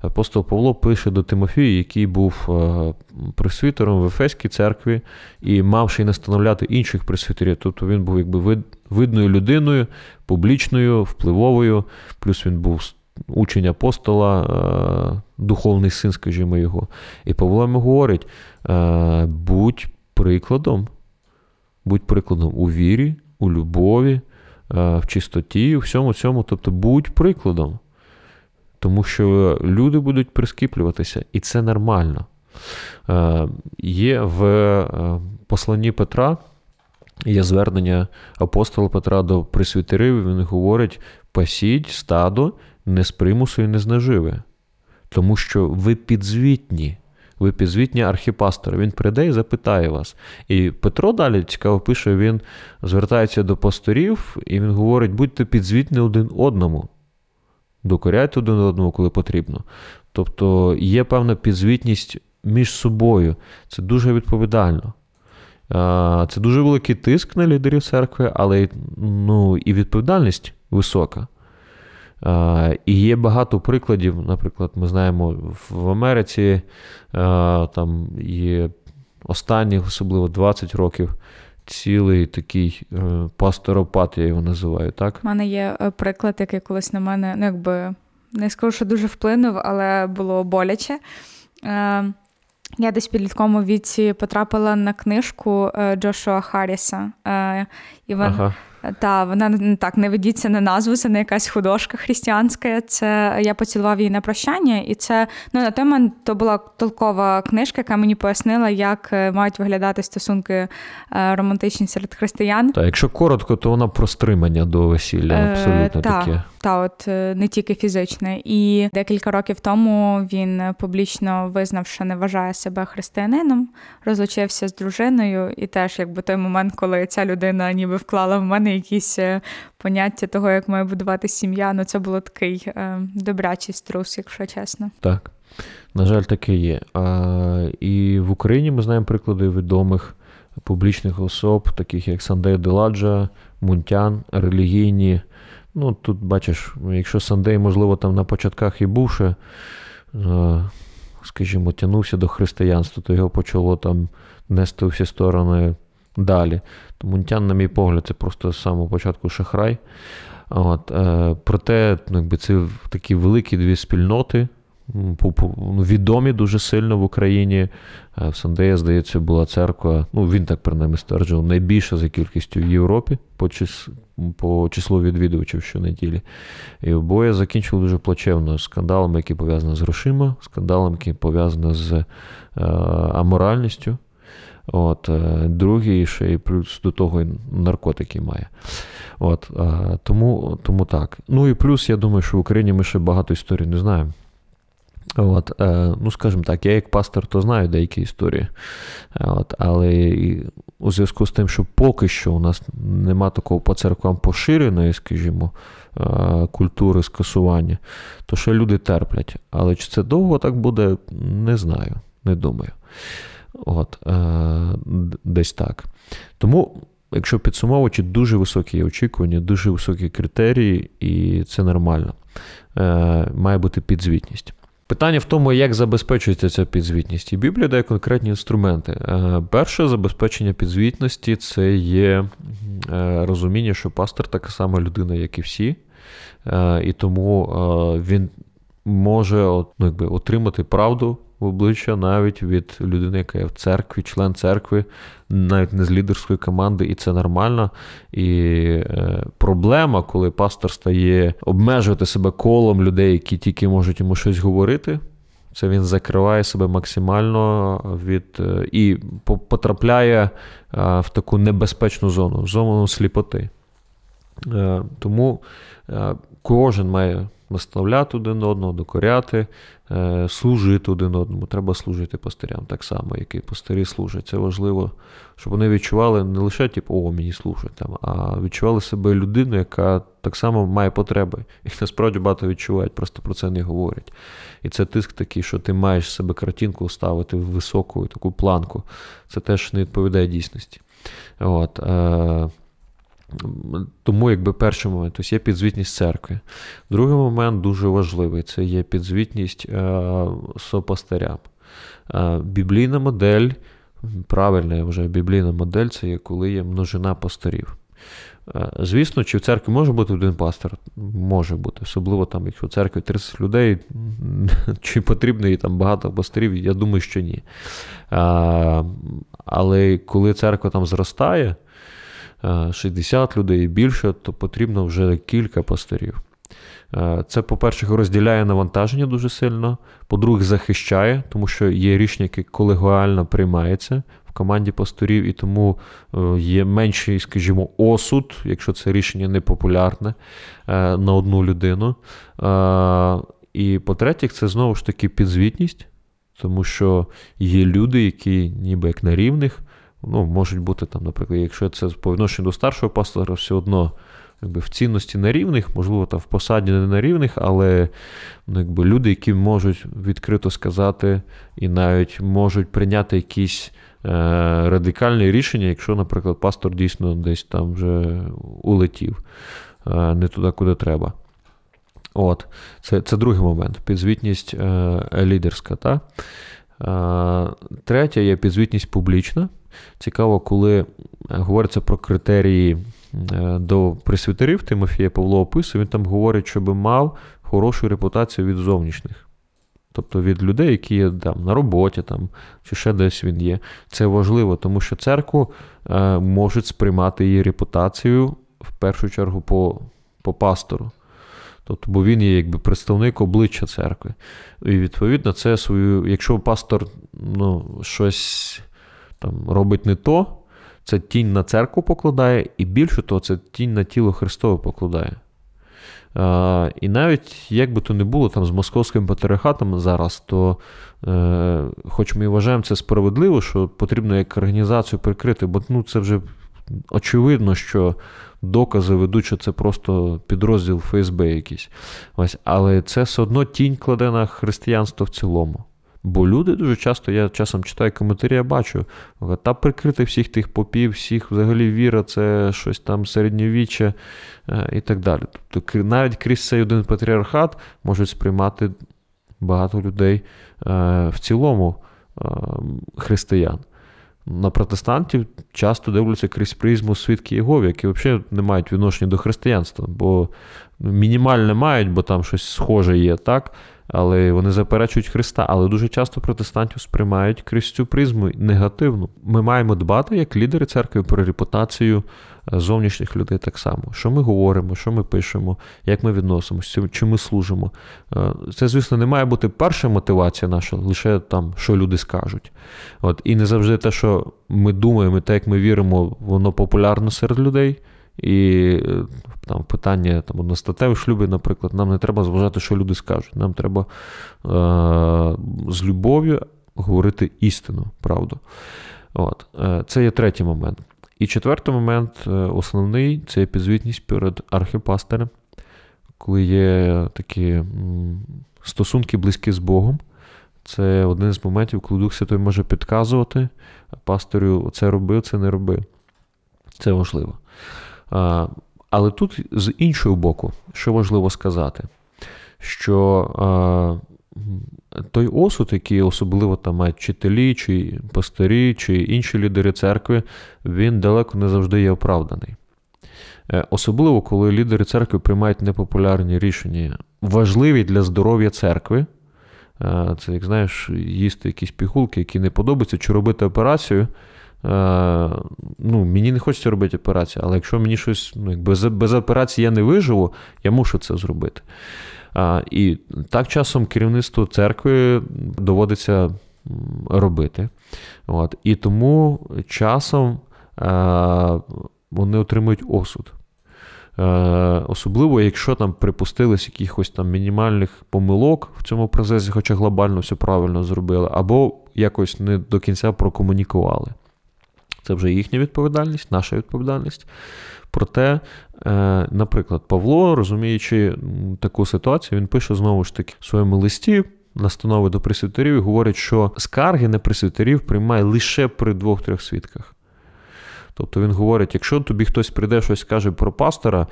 Апостол Павло пише до Тимофія, який був е, пресвітером в Ефеській церкві і мавши настановляти інших пресвітерів. Тобто він був якби видною людиною, публічною, впливовою, плюс він був учень апостола, е, духовний син, скажімо його. І Павло йому говорить: е, будь прикладом, будь прикладом у вірі, у любові, е, в чистоті, у всьому цьому, тобто будь прикладом. Тому що люди будуть прискіплюватися, і це нормально. Є в посланні Петра, є звернення апостола Петра до присвітерів, він говорить: пасіть стадо не з примусу і не з наживи. Тому що ви підзвітні, ви підзвітні архіпастора. Він прийде і запитає вас. І Петро далі цікаво пише, він звертається до пасторів, і він говорить: будьте підзвітні один одному. Докоряйте один одному, коли потрібно. Тобто є певна підзвітність між собою. Це дуже відповідально. Це дуже великий тиск на лідерів церкви, але ну, і відповідальність висока. І є багато прикладів. Наприклад, ми знаємо, в Америці там є останніх, особливо 20 років, цілий такий е, пасторопат, я його називаю. так? У мене є е, приклад, який колись на мене, ну якби не скажу, що дуже вплинув, але було боляче. Е, я десь в підлітковому віці потрапила на книжку Джошуа Харріса. І вона, ага. Та, вона так не ведіться на назву, це не якась художка християнська. Це я поцілував її на прощання, і це ну на той момент то була толкова книжка, яка мені пояснила, як е, мають виглядати стосунки е, романтичні серед християн. Та якщо коротко, то вона про стримання до весілля. Е, абсолютно е, та, таке. Та, от не тільки фізичне. І декілька років тому він публічно визнав, що не вважає себе християнином, розлучився з дружиною, і теж, якби той момент, коли ця людина ніби вклала в мене якісь е, поняття того, як має будувати сім'я. Ну це було такий е, добрячий струс, якщо чесно. Так, на жаль, таке є. А, І в Україні ми знаємо приклади відомих публічних особ, таких як Сандей Деладжа, Мунтян, релігійні. Ну, тут бачиш, якщо Сандей, можливо, там на початках і був ще, е, скажімо, тягнувся до християнства, то його почало там нести у всі сторони далі. Тому Мунтян, на мій погляд, це просто з самого початку шахрай. От, е, Проте ну, якби це такі великі дві спільноти, відомі дуже сильно в Україні. Е, в Сандея, здається, була церква, ну він так принаймні стверджував, найбільша за кількістю в Європі по чис, по числу відвідувачів щонеділі. І обоє закінчили дуже плачевно скандалами, які пов'язані з грошима, скандалами, які пов'язані з е, аморальністю. От, е, Другий ще й плюс до того наркотики має. От, е, Тому тому так. Ну і плюс, я думаю, що в Україні ми ще багато історій не знаємо. От, е, Ну, скажімо так, я як пастор, то знаю деякі історії. От, Але у зв'язку з тим, що поки що у нас нема такого по церквам поширеної, скажімо, культури скасування, то ще люди терплять. Але чи це довго так буде, не знаю, не думаю. От, е, Десь так. Тому, якщо підсумовуючи, дуже високі очікування, дуже високі критерії, і це нормально. Е, Має бути підзвітність. Питання в тому, як забезпечується ця підзвітність. І Біблія дає конкретні інструменти. Е, перше забезпечення підзвітності це є е, розуміння, що пастор така сама людина, як і всі, е, і тому він може ну, якби, отримати правду в обличчя навіть від людини, яка є в церкві, член церкви, навіть не з лідерської команди, і це нормально. І е, проблема, коли пастор стає обмежувати себе колом людей, які тільки можуть йому щось говорити. Це він закриває себе максимально від е, і потрапляє е, в таку небезпечну зону, зону сліпоти. Тому кожен має наставляти один одного, докоряти, е, служити один одному. Треба служити пастирям так само, як і пастирі служать. Це важливо, щоб вони відчували не лише типу, о, мені служать, там, а відчували себе людиною, яка так само має потреби. І насправді багато відчувають, просто про це не говорять. І це тиск такий, що ти маєш себе картинку ставити в високу таку планку. Це теж не відповідає дійсності. От, е, тому, якби перший момент, тобто є підзвітність церкви. Другий момент дуже важливий це є підзвітність е, сопастирям. Е, біблійна модель, правильна вже біблійна модель це є коли є множина пастирів. Е, звісно, чи в церкві може бути один пастор? Може бути. Особливо там, якщо в церкві 30 людей, чи потрібно і там багато пастирів, я думаю, що ні. Але коли церква там зростає, 60 людей і більше, то потрібно вже кілька пастирів. Це, по-перше, розділяє навантаження дуже сильно. По-друге, захищає, тому що є рішення, яке колегіально приймається в команді пасторів, і тому е, є менший, скажімо, осуд, якщо це рішення непопулярне е, на одну людину. І по-третє, це знову ж таки підзвітність, тому що є люди, які ніби як на рівних ну, можуть бути там, наприклад, якщо це по відношенню до старшого пастора, все одно якби, в цінності на рівних, можливо, там в посаді не на рівних, але ну, якби, люди, які можуть відкрито сказати і навіть можуть прийняти якісь е, радикальні рішення, якщо, наприклад, пастор дійсно десь там вже улетів. не туди, куди треба. От, Це це другий момент підзвітність е, лідерська. Та? Е, третя є підзвітність публічна. Цікаво, коли говориться про критерії е, до присвітерів Тимофія Павло описує, він там говорить, щоб мав хорошу репутацію від зовнішніх. Тобто від людей, які є там, на роботі там, чи ще десь він є. Це важливо, тому що церкву е, можуть сприймати її репутацію в першу чергу по, по пастору. Тобто, бо він є якби представник обличчя церкви. І відповідно, це свою, якщо пастор ну, щось там робить не то, це тінь на церкву покладає, і більше того, це тінь на тіло Христове покладає. А, І навіть як би то не було там з московським патріархатом зараз, то е, хоч ми і вважаємо це справедливо, що потрібно як організацію прикрити, бо ну, це вже очевидно, що докази ведуть, що це просто підрозділ ФСБ якийсь. Ось, Але це все одно тінь кладе на християнство в цілому. Бо люди дуже часто, я часом читаю коментарі, я бачу, та прикрити всіх тих попів, всіх взагалі віра, це щось там середньовіччя е, і так далі. Тобто навіть крізь цей один патріархат можуть сприймати багато людей е, в цілому е, християн на протестантів часто дивляться крізь призму свідки Єгові, які взагалі не мають відношення до християнства, бо мінімальне мають, бо там щось схоже є, так? Але вони заперечують Христа. Але дуже часто протестантів сприймають крізь цю призму негативну. Ми маємо дбати як лідери церкви про репутацію зовнішніх людей так само. Що ми говоримо, що ми пишемо, як ми відносимося, чи ми служимо. Е, це, звісно, не має бути перша мотивація наша, лише там, що люди скажуть. От, І не завжди те, що ми думаємо, те, як ми віримо, воно популярно серед людей. І е, там питання там, одностатевих шлюбів, наприклад, нам не треба зважати, що люди скажуть. Нам треба е- з любов'ю говорити істину, правду. От. Е- Це є третій момент. І четвертий момент, е, основний це підзвітність перед архіпастерем, коли є такі стосунки близькі з Богом. Це один з моментів, коли Дух Святой може підказувати, пасторю це робив, це не робив. Це важливо. Але тут з іншого боку, що важливо сказати, що той осуд, який особливо там мають вчителі, чи пастирі, чи інші лідери церкви, він далеко не завжди є оправданий. Е, особливо, коли лідери церкви приймають непопулярні рішення, важливі для здоров'я церкви. Е, це, як знаєш, їсти якісь пігулки, які не подобаються, чи робити операцію. Е, ну, Мені не хочеться робити операцію, але якщо мені щось ну, без, без операції я не виживу, я мушу це зробити. І так часом керівництво церкви доводиться робити. От. І тому часом а, вони отримують осуд. Особливо, якщо там припустились якихось там мінімальних помилок в цьому процесі, хоча глобально все правильно зробили, або якось не до кінця прокомунікували. Це вже їхня відповідальність, наша відповідальність. Проте, е, наприклад, Павло, розуміючи таку ситуацію, він пише знову ж таки в своєму листі. Настанови до пресвітерів і говорить, що скарги на пресвітерів приймає лише при двох-трьох свідках. Тобто він говорить: якщо тобі хтось прийде щось каже про пастора,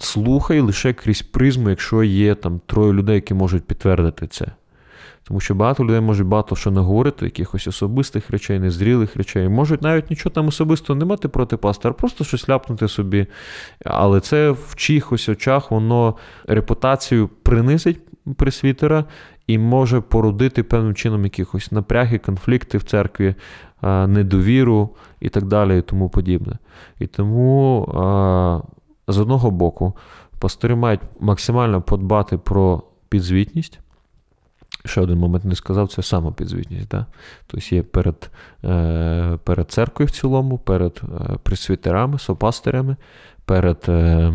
слухай лише крізь призму, якщо є там троє людей, які можуть підтвердити це. Тому що багато людей можуть багато що наговорити, якихось особистих речей, незрілих речей. Можуть навіть нічого там особистого не мати проти пастора, просто щось ляпнути собі. Але це в чихось очах воно репутацію принизить пресвітера і може породити певним чином якихось напряги, конфлікти в церкві, недовіру і так далі, і тому подібне. І тому з одного боку пастори мають максимально подбати про підзвітність. Ще один момент не сказав, це самопідзвітність. Да? Тобто є перед е, перед церквою в цілому, перед е, присвітерами, сопастерами, перед е,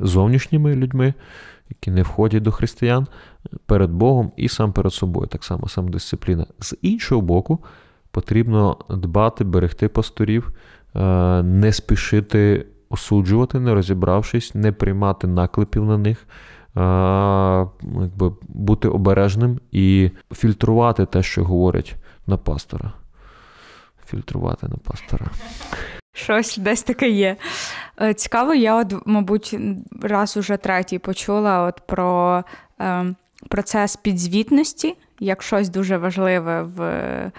зовнішніми людьми, які не входять до християн, перед Богом і сам перед собою, так само самодисципліна. З іншого боку, потрібно дбати, берегти пасторів, не спішити осуджувати, не розібравшись, не приймати наклепів на них якби, бути обережним і фільтрувати те, що говорять на пастора. Фільтрувати на пастора. Щось десь таке є. Е, цікаво, я, от, мабуть, раз уже третій почула от про е, процес підзвітності як щось дуже важливе в, е,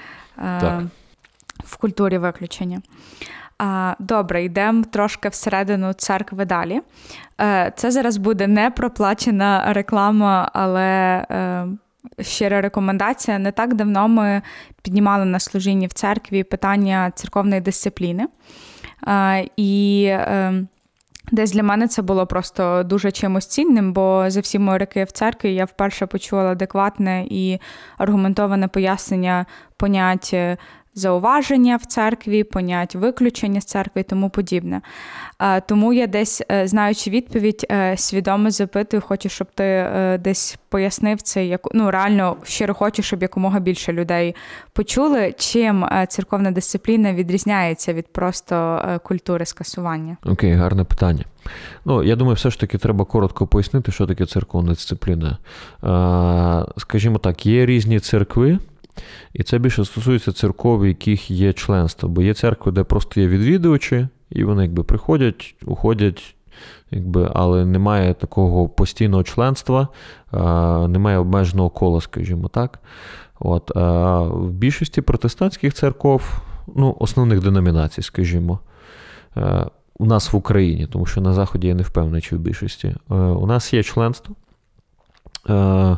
в культурі виключення. Добре, йдемо трошки всередину церкви далі. Е, це зараз буде не проплачена реклама, але е, щира рекомендація. Не так давно ми піднімали на служінні в церкві питання церковної дисципліни. І ем, Десь для мене це було просто дуже чимось цінним, бо за всі мої роки в церкві я вперше почула адекватне і аргументоване пояснення понять зауваження в церкві, понять виключення з церкви і тому подібне. Тому я десь, е, знаючи відповідь, е, свідомо запитую, хочу, щоб ти е, десь пояснив це, як ну реально щиро хочу, щоб якомога більше людей почули, чим церковна дисципліна відрізняється від просто культури скасування. Окей, гарне питання. Ну, я думаю, все ж таки треба коротко пояснити, що таке церковна дисципліна. Скажімо так, є різні церкви. І це більше стосується церков, яких є членство. Бо є церкви, де просто є відвідувачі, і вони якби приходять, уходять, якби, але немає такого постійного членства, немає обмеженого кола, скажімо так. От, а В більшості протестантських церков, ну, основних деномінацій, скажімо, у нас в Україні, тому що на Заході я не впевнений, чи в більшості, у нас є членство. Е,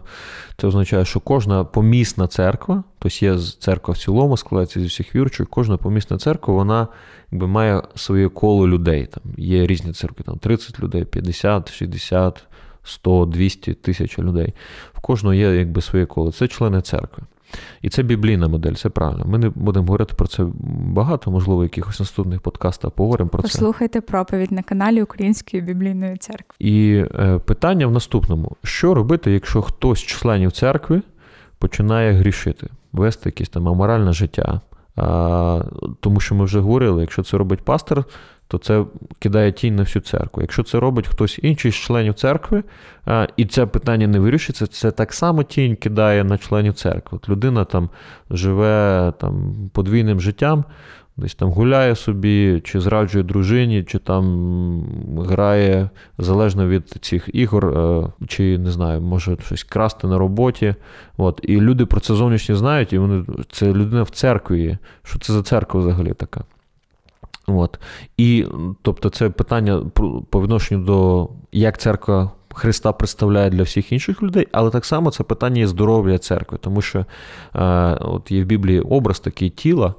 це означає, що кожна помісна церква, тобто є церква в цілому, складається зі всіх віручих, кожна помісна церква вона якби, має своє коло людей. Там Є різні церкви, там 30 людей, 50, 60, 100, 200 тисяч людей. В кожного є якби, своє коло. Це члени церкви. І це біблійна модель, це правильно. Ми не будемо говорити про це багато, можливо, в якихось наступних подкастах поговоримо про Послухайте це. Послухайте проповідь на каналі Української біблійної церкви. І е, питання в наступному: що робити, якщо хтось з членів церкви починає грішити, вести якесь там аморальне життя? Тому що ми вже говорили, якщо це робить пастор, то це кидає тінь на всю церкву. Якщо це робить хтось інший з членів церкви, і це питання не вирішиться, це так само тінь кидає на членів церкви. От людина там живе там, подвійним життям, десь там гуляє собі, чи зраджує дружині, чи там грає залежно від цих ігор, е, чи не знаю, може щось красти на роботі. От. І люди про це зовнішньо знають, і вони це людина в церкві. Що це за церква взагалі така? От. І тобто, це питання по відношенню до як церква Христа представляє для всіх інших людей, але так само це питання здоров'я церкви, тому що е, от є в Біблії образ такий тіла,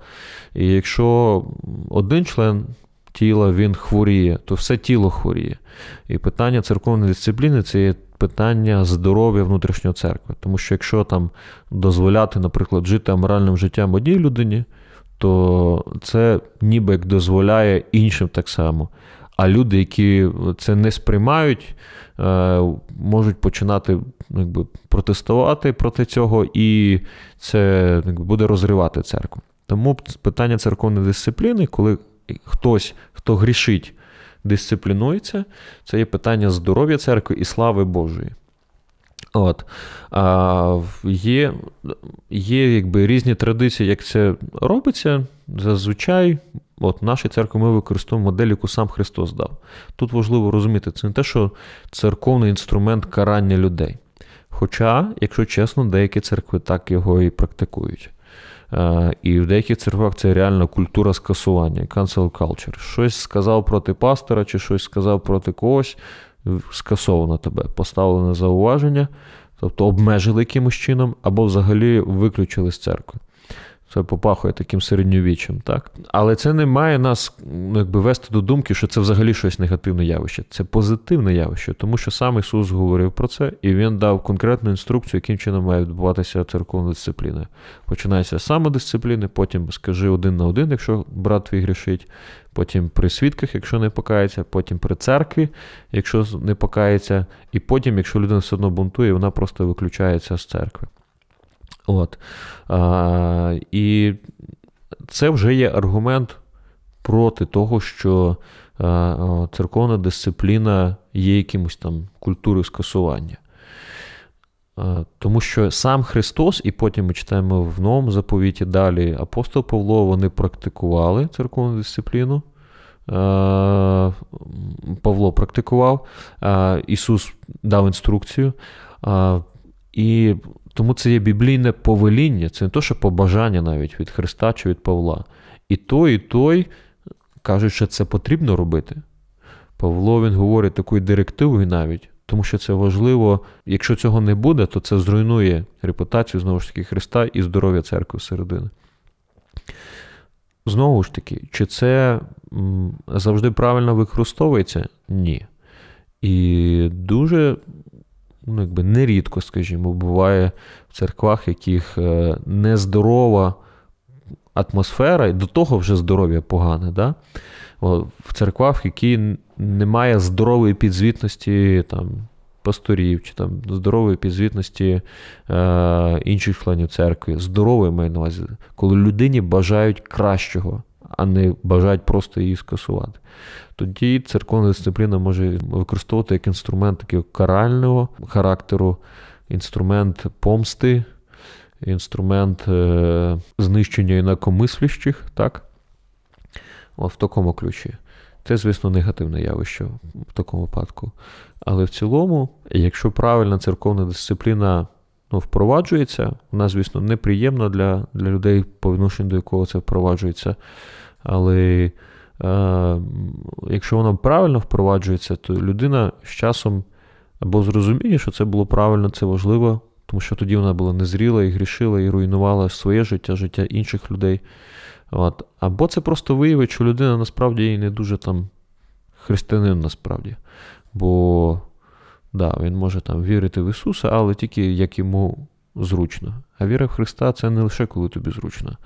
і якщо один член тіла він хворіє, то все тіло хворіє. І питання церковної дисципліни це є питання здоров'я внутрішньої церкви. Тому що якщо там дозволяти, наприклад, жити аморальним життям одній людині то це ніби як дозволяє іншим так само. А люди, які це не сприймають, е, можуть починати якби, протестувати проти цього, і це якби, буде розривати церкву. Тому питання церковної дисципліни, коли хтось, хто грішить, дисциплінується, це є питання здоров'я церкви і слави Божої. От. А, Є є якби, різні традиції, як це робиться. Зазвичай, от в нашій церкві ми використовуємо модель, яку сам Христос дав. Тут важливо розуміти, це не те, що церковний інструмент карання людей. Хоча, якщо чесно, деякі церкви так його і практикують. І в деяких церквах це реально культура скасування, cancel culture. Щось сказав проти пастора, чи щось сказав проти когось скасовано тебе, поставлено зауваження, тобто обмежили якимось чином, або взагалі виключили з церкви. Це попахує таким середньовіччям, так? Але це не має нас ну, якби, вести до думки, що це взагалі щось негативне явище. Це позитивне явище, тому що сам Ісус говорив про це, і Він дав конкретну інструкцію, яким чином має відбуватися церковна дисципліна. Починається з самодисципліни, потім скажи один на один, якщо брат твій грішить, потім при свідках, якщо не покається, потім при церкві, якщо не покається, і потім, якщо людина все одно бунтує, вона просто виключається з церкви. От. А, І це вже є аргумент проти того, що а, церковна дисципліна є якимось там культурою скасування. Тому що сам Христос, і потім ми читаємо в новому заповіті далі апостол Павло, вони практикували церковну дисципліну. Павло практикував, Ісус дав інструкцію. І тому це є біблійне повеління, це не то, що побажання навіть від Христа чи від Павла. І той, і той кажуть, що це потрібно робити. Павло він говорить такою директивою навіть, тому що це важливо. Якщо цього не буде, то це зруйнує репутацію знову ж таки Христа і здоров'я церкви всередини. Знову ж таки, чи це завжди правильно використовується? Ні. І дуже ну, якби нерідко, скажімо, буває в церквах, яких е, нездорова атмосфера, і до того вже здоров'я погане. Да? В церквах, в які немає здорової підзвітності там, пасторів чи там здорової підзвітності е, інших членів церкви, здорової маю на увазі, коли людині бажають кращого, а не бажають просто її скасувати. Тоді церковна дисципліна може використовувати як інструмент такого карального характеру, інструмент помсти, інструмент е, знищення інакомислящих, так? В такому ключі. Це, звісно, негативне явище в такому випадку. Але в цілому, якщо правильна церковна дисципліна ну, впроваджується, вона, звісно, неприємна для для людей, по відношенню до якого це впроваджується. Але е, якщо вона правильно впроваджується, то людина з часом або зрозуміє, що це було правильно, це важливо, тому що тоді вона була незріла і грішила, і руйнувала своє життя, життя інших людей. От. Або це просто виявить, що людина насправді не дуже там християнин насправді. Бо да, він може там вірити в Ісуса, але тільки як йому зручно. А віра в Христа це не лише коли тобі зручно.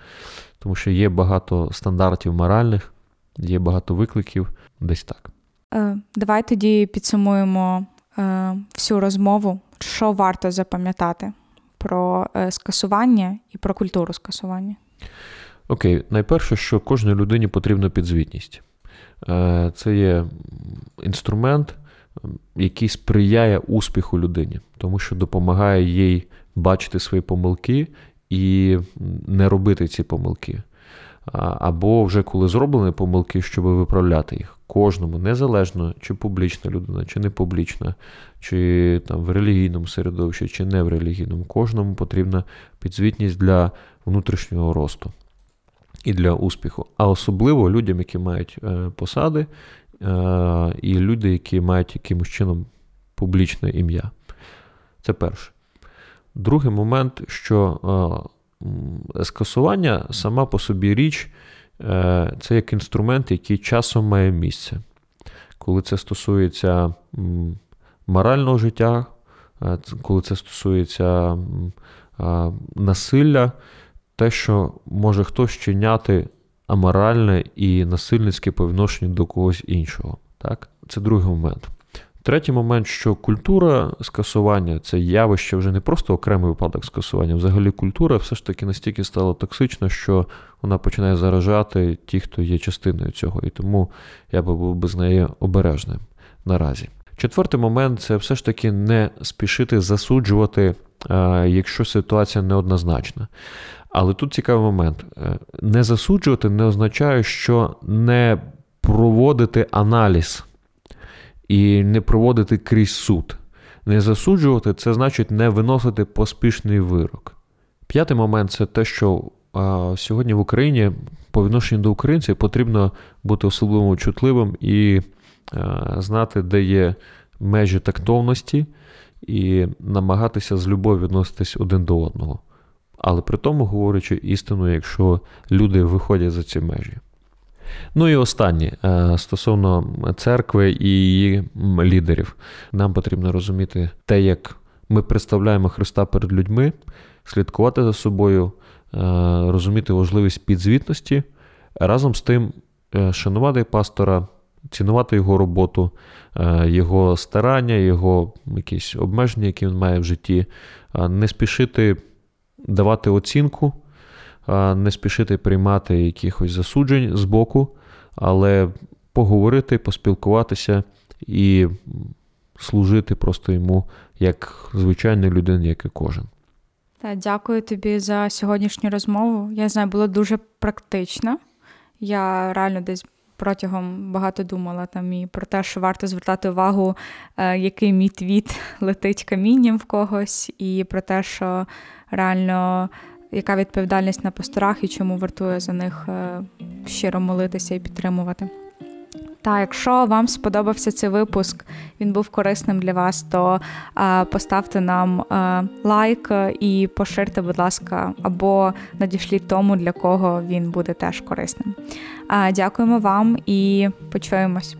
Тому що є багато стандартів моральних, є багато викликів, десь так. Е, давай тоді підсумуємо е, всю розмову, що варто запам'ятати про е, скасування і про культуру скасування. Окей, найперше, що кожній людині потрібна підзвітність. Це є інструмент, який сприяє успіху людині, тому що допомагає їй бачити свої помилки і не робити ці помилки. Або вже коли зроблені помилки, щоб виправляти їх. Кожному, незалежно, чи публічна людина, чи не публічна, чи там в релігійному середовищі, чи не в релігійному, кожному потрібна підзвітність для внутрішнього росту і для успіху. А особливо людям, які мають е, посади, і люди, які мають якимось чином публічне ім'я. Це перше. Другий момент, що е, скасування сама по собі річ, це як інструмент, який часом має місце. Коли це стосується морального життя, коли це стосується насилля, те, що може хтось чиняти аморальне і насильницьке по відношенню до когось іншого. Так? Це другий момент. Третій момент, що культура скасування це явище вже не просто окремий випадок скасування. Взагалі культура все ж таки настільки стала токсична, що вона починає заражати ті, хто є частиною цього. І тому я би був би з нею обережним наразі. Четвертий момент це все ж таки не спішити засуджувати, якщо ситуація неоднозначна. Але тут цікавий момент: е, не засуджувати не означає, що не проводити аналіз і не проводити крізь суд. Не засуджувати це значить не виносити поспішний вирок. П'ятий момент це те, що сьогодні в Україні по відношенню до українців потрібно бути особливо чутливим і знати, де є межі тактовності, і намагатися з любов'ю відноситись один до одного але при тому говорячи істину, якщо люди виходять за ці межі. Ну і останнє е, стосовно церкви і її лідерів, нам потрібно розуміти те, як ми представляємо Христа перед людьми, слідкувати за собою, е, розуміти важливість підзвітності, разом з тим е, шанувати пастора, цінувати його роботу, його старання, його якісь обмеження, які він має в житті, не спішити давати оцінку, не спішити приймати якихось засуджень з боку, але поговорити, поспілкуватися і служити просто йому як звичайній людині, як і кожен. Та, дякую тобі за сьогоднішню розмову. Я знаю, було дуже практично. Я реально десь протягом багато думала там і про те, що варто звертати увагу, е, який мій твіт летить камінням в когось, і про те, що реально яка відповідальність на пасторах і чому вартує за них е, щиро молитися і підтримувати. Та якщо вам сподобався цей випуск, він був корисним для вас, то е, поставте нам е, лайк і поширте, будь ласка, або надішліть тому, для кого він буде теж корисним. Е, дякуємо вам і почуємось.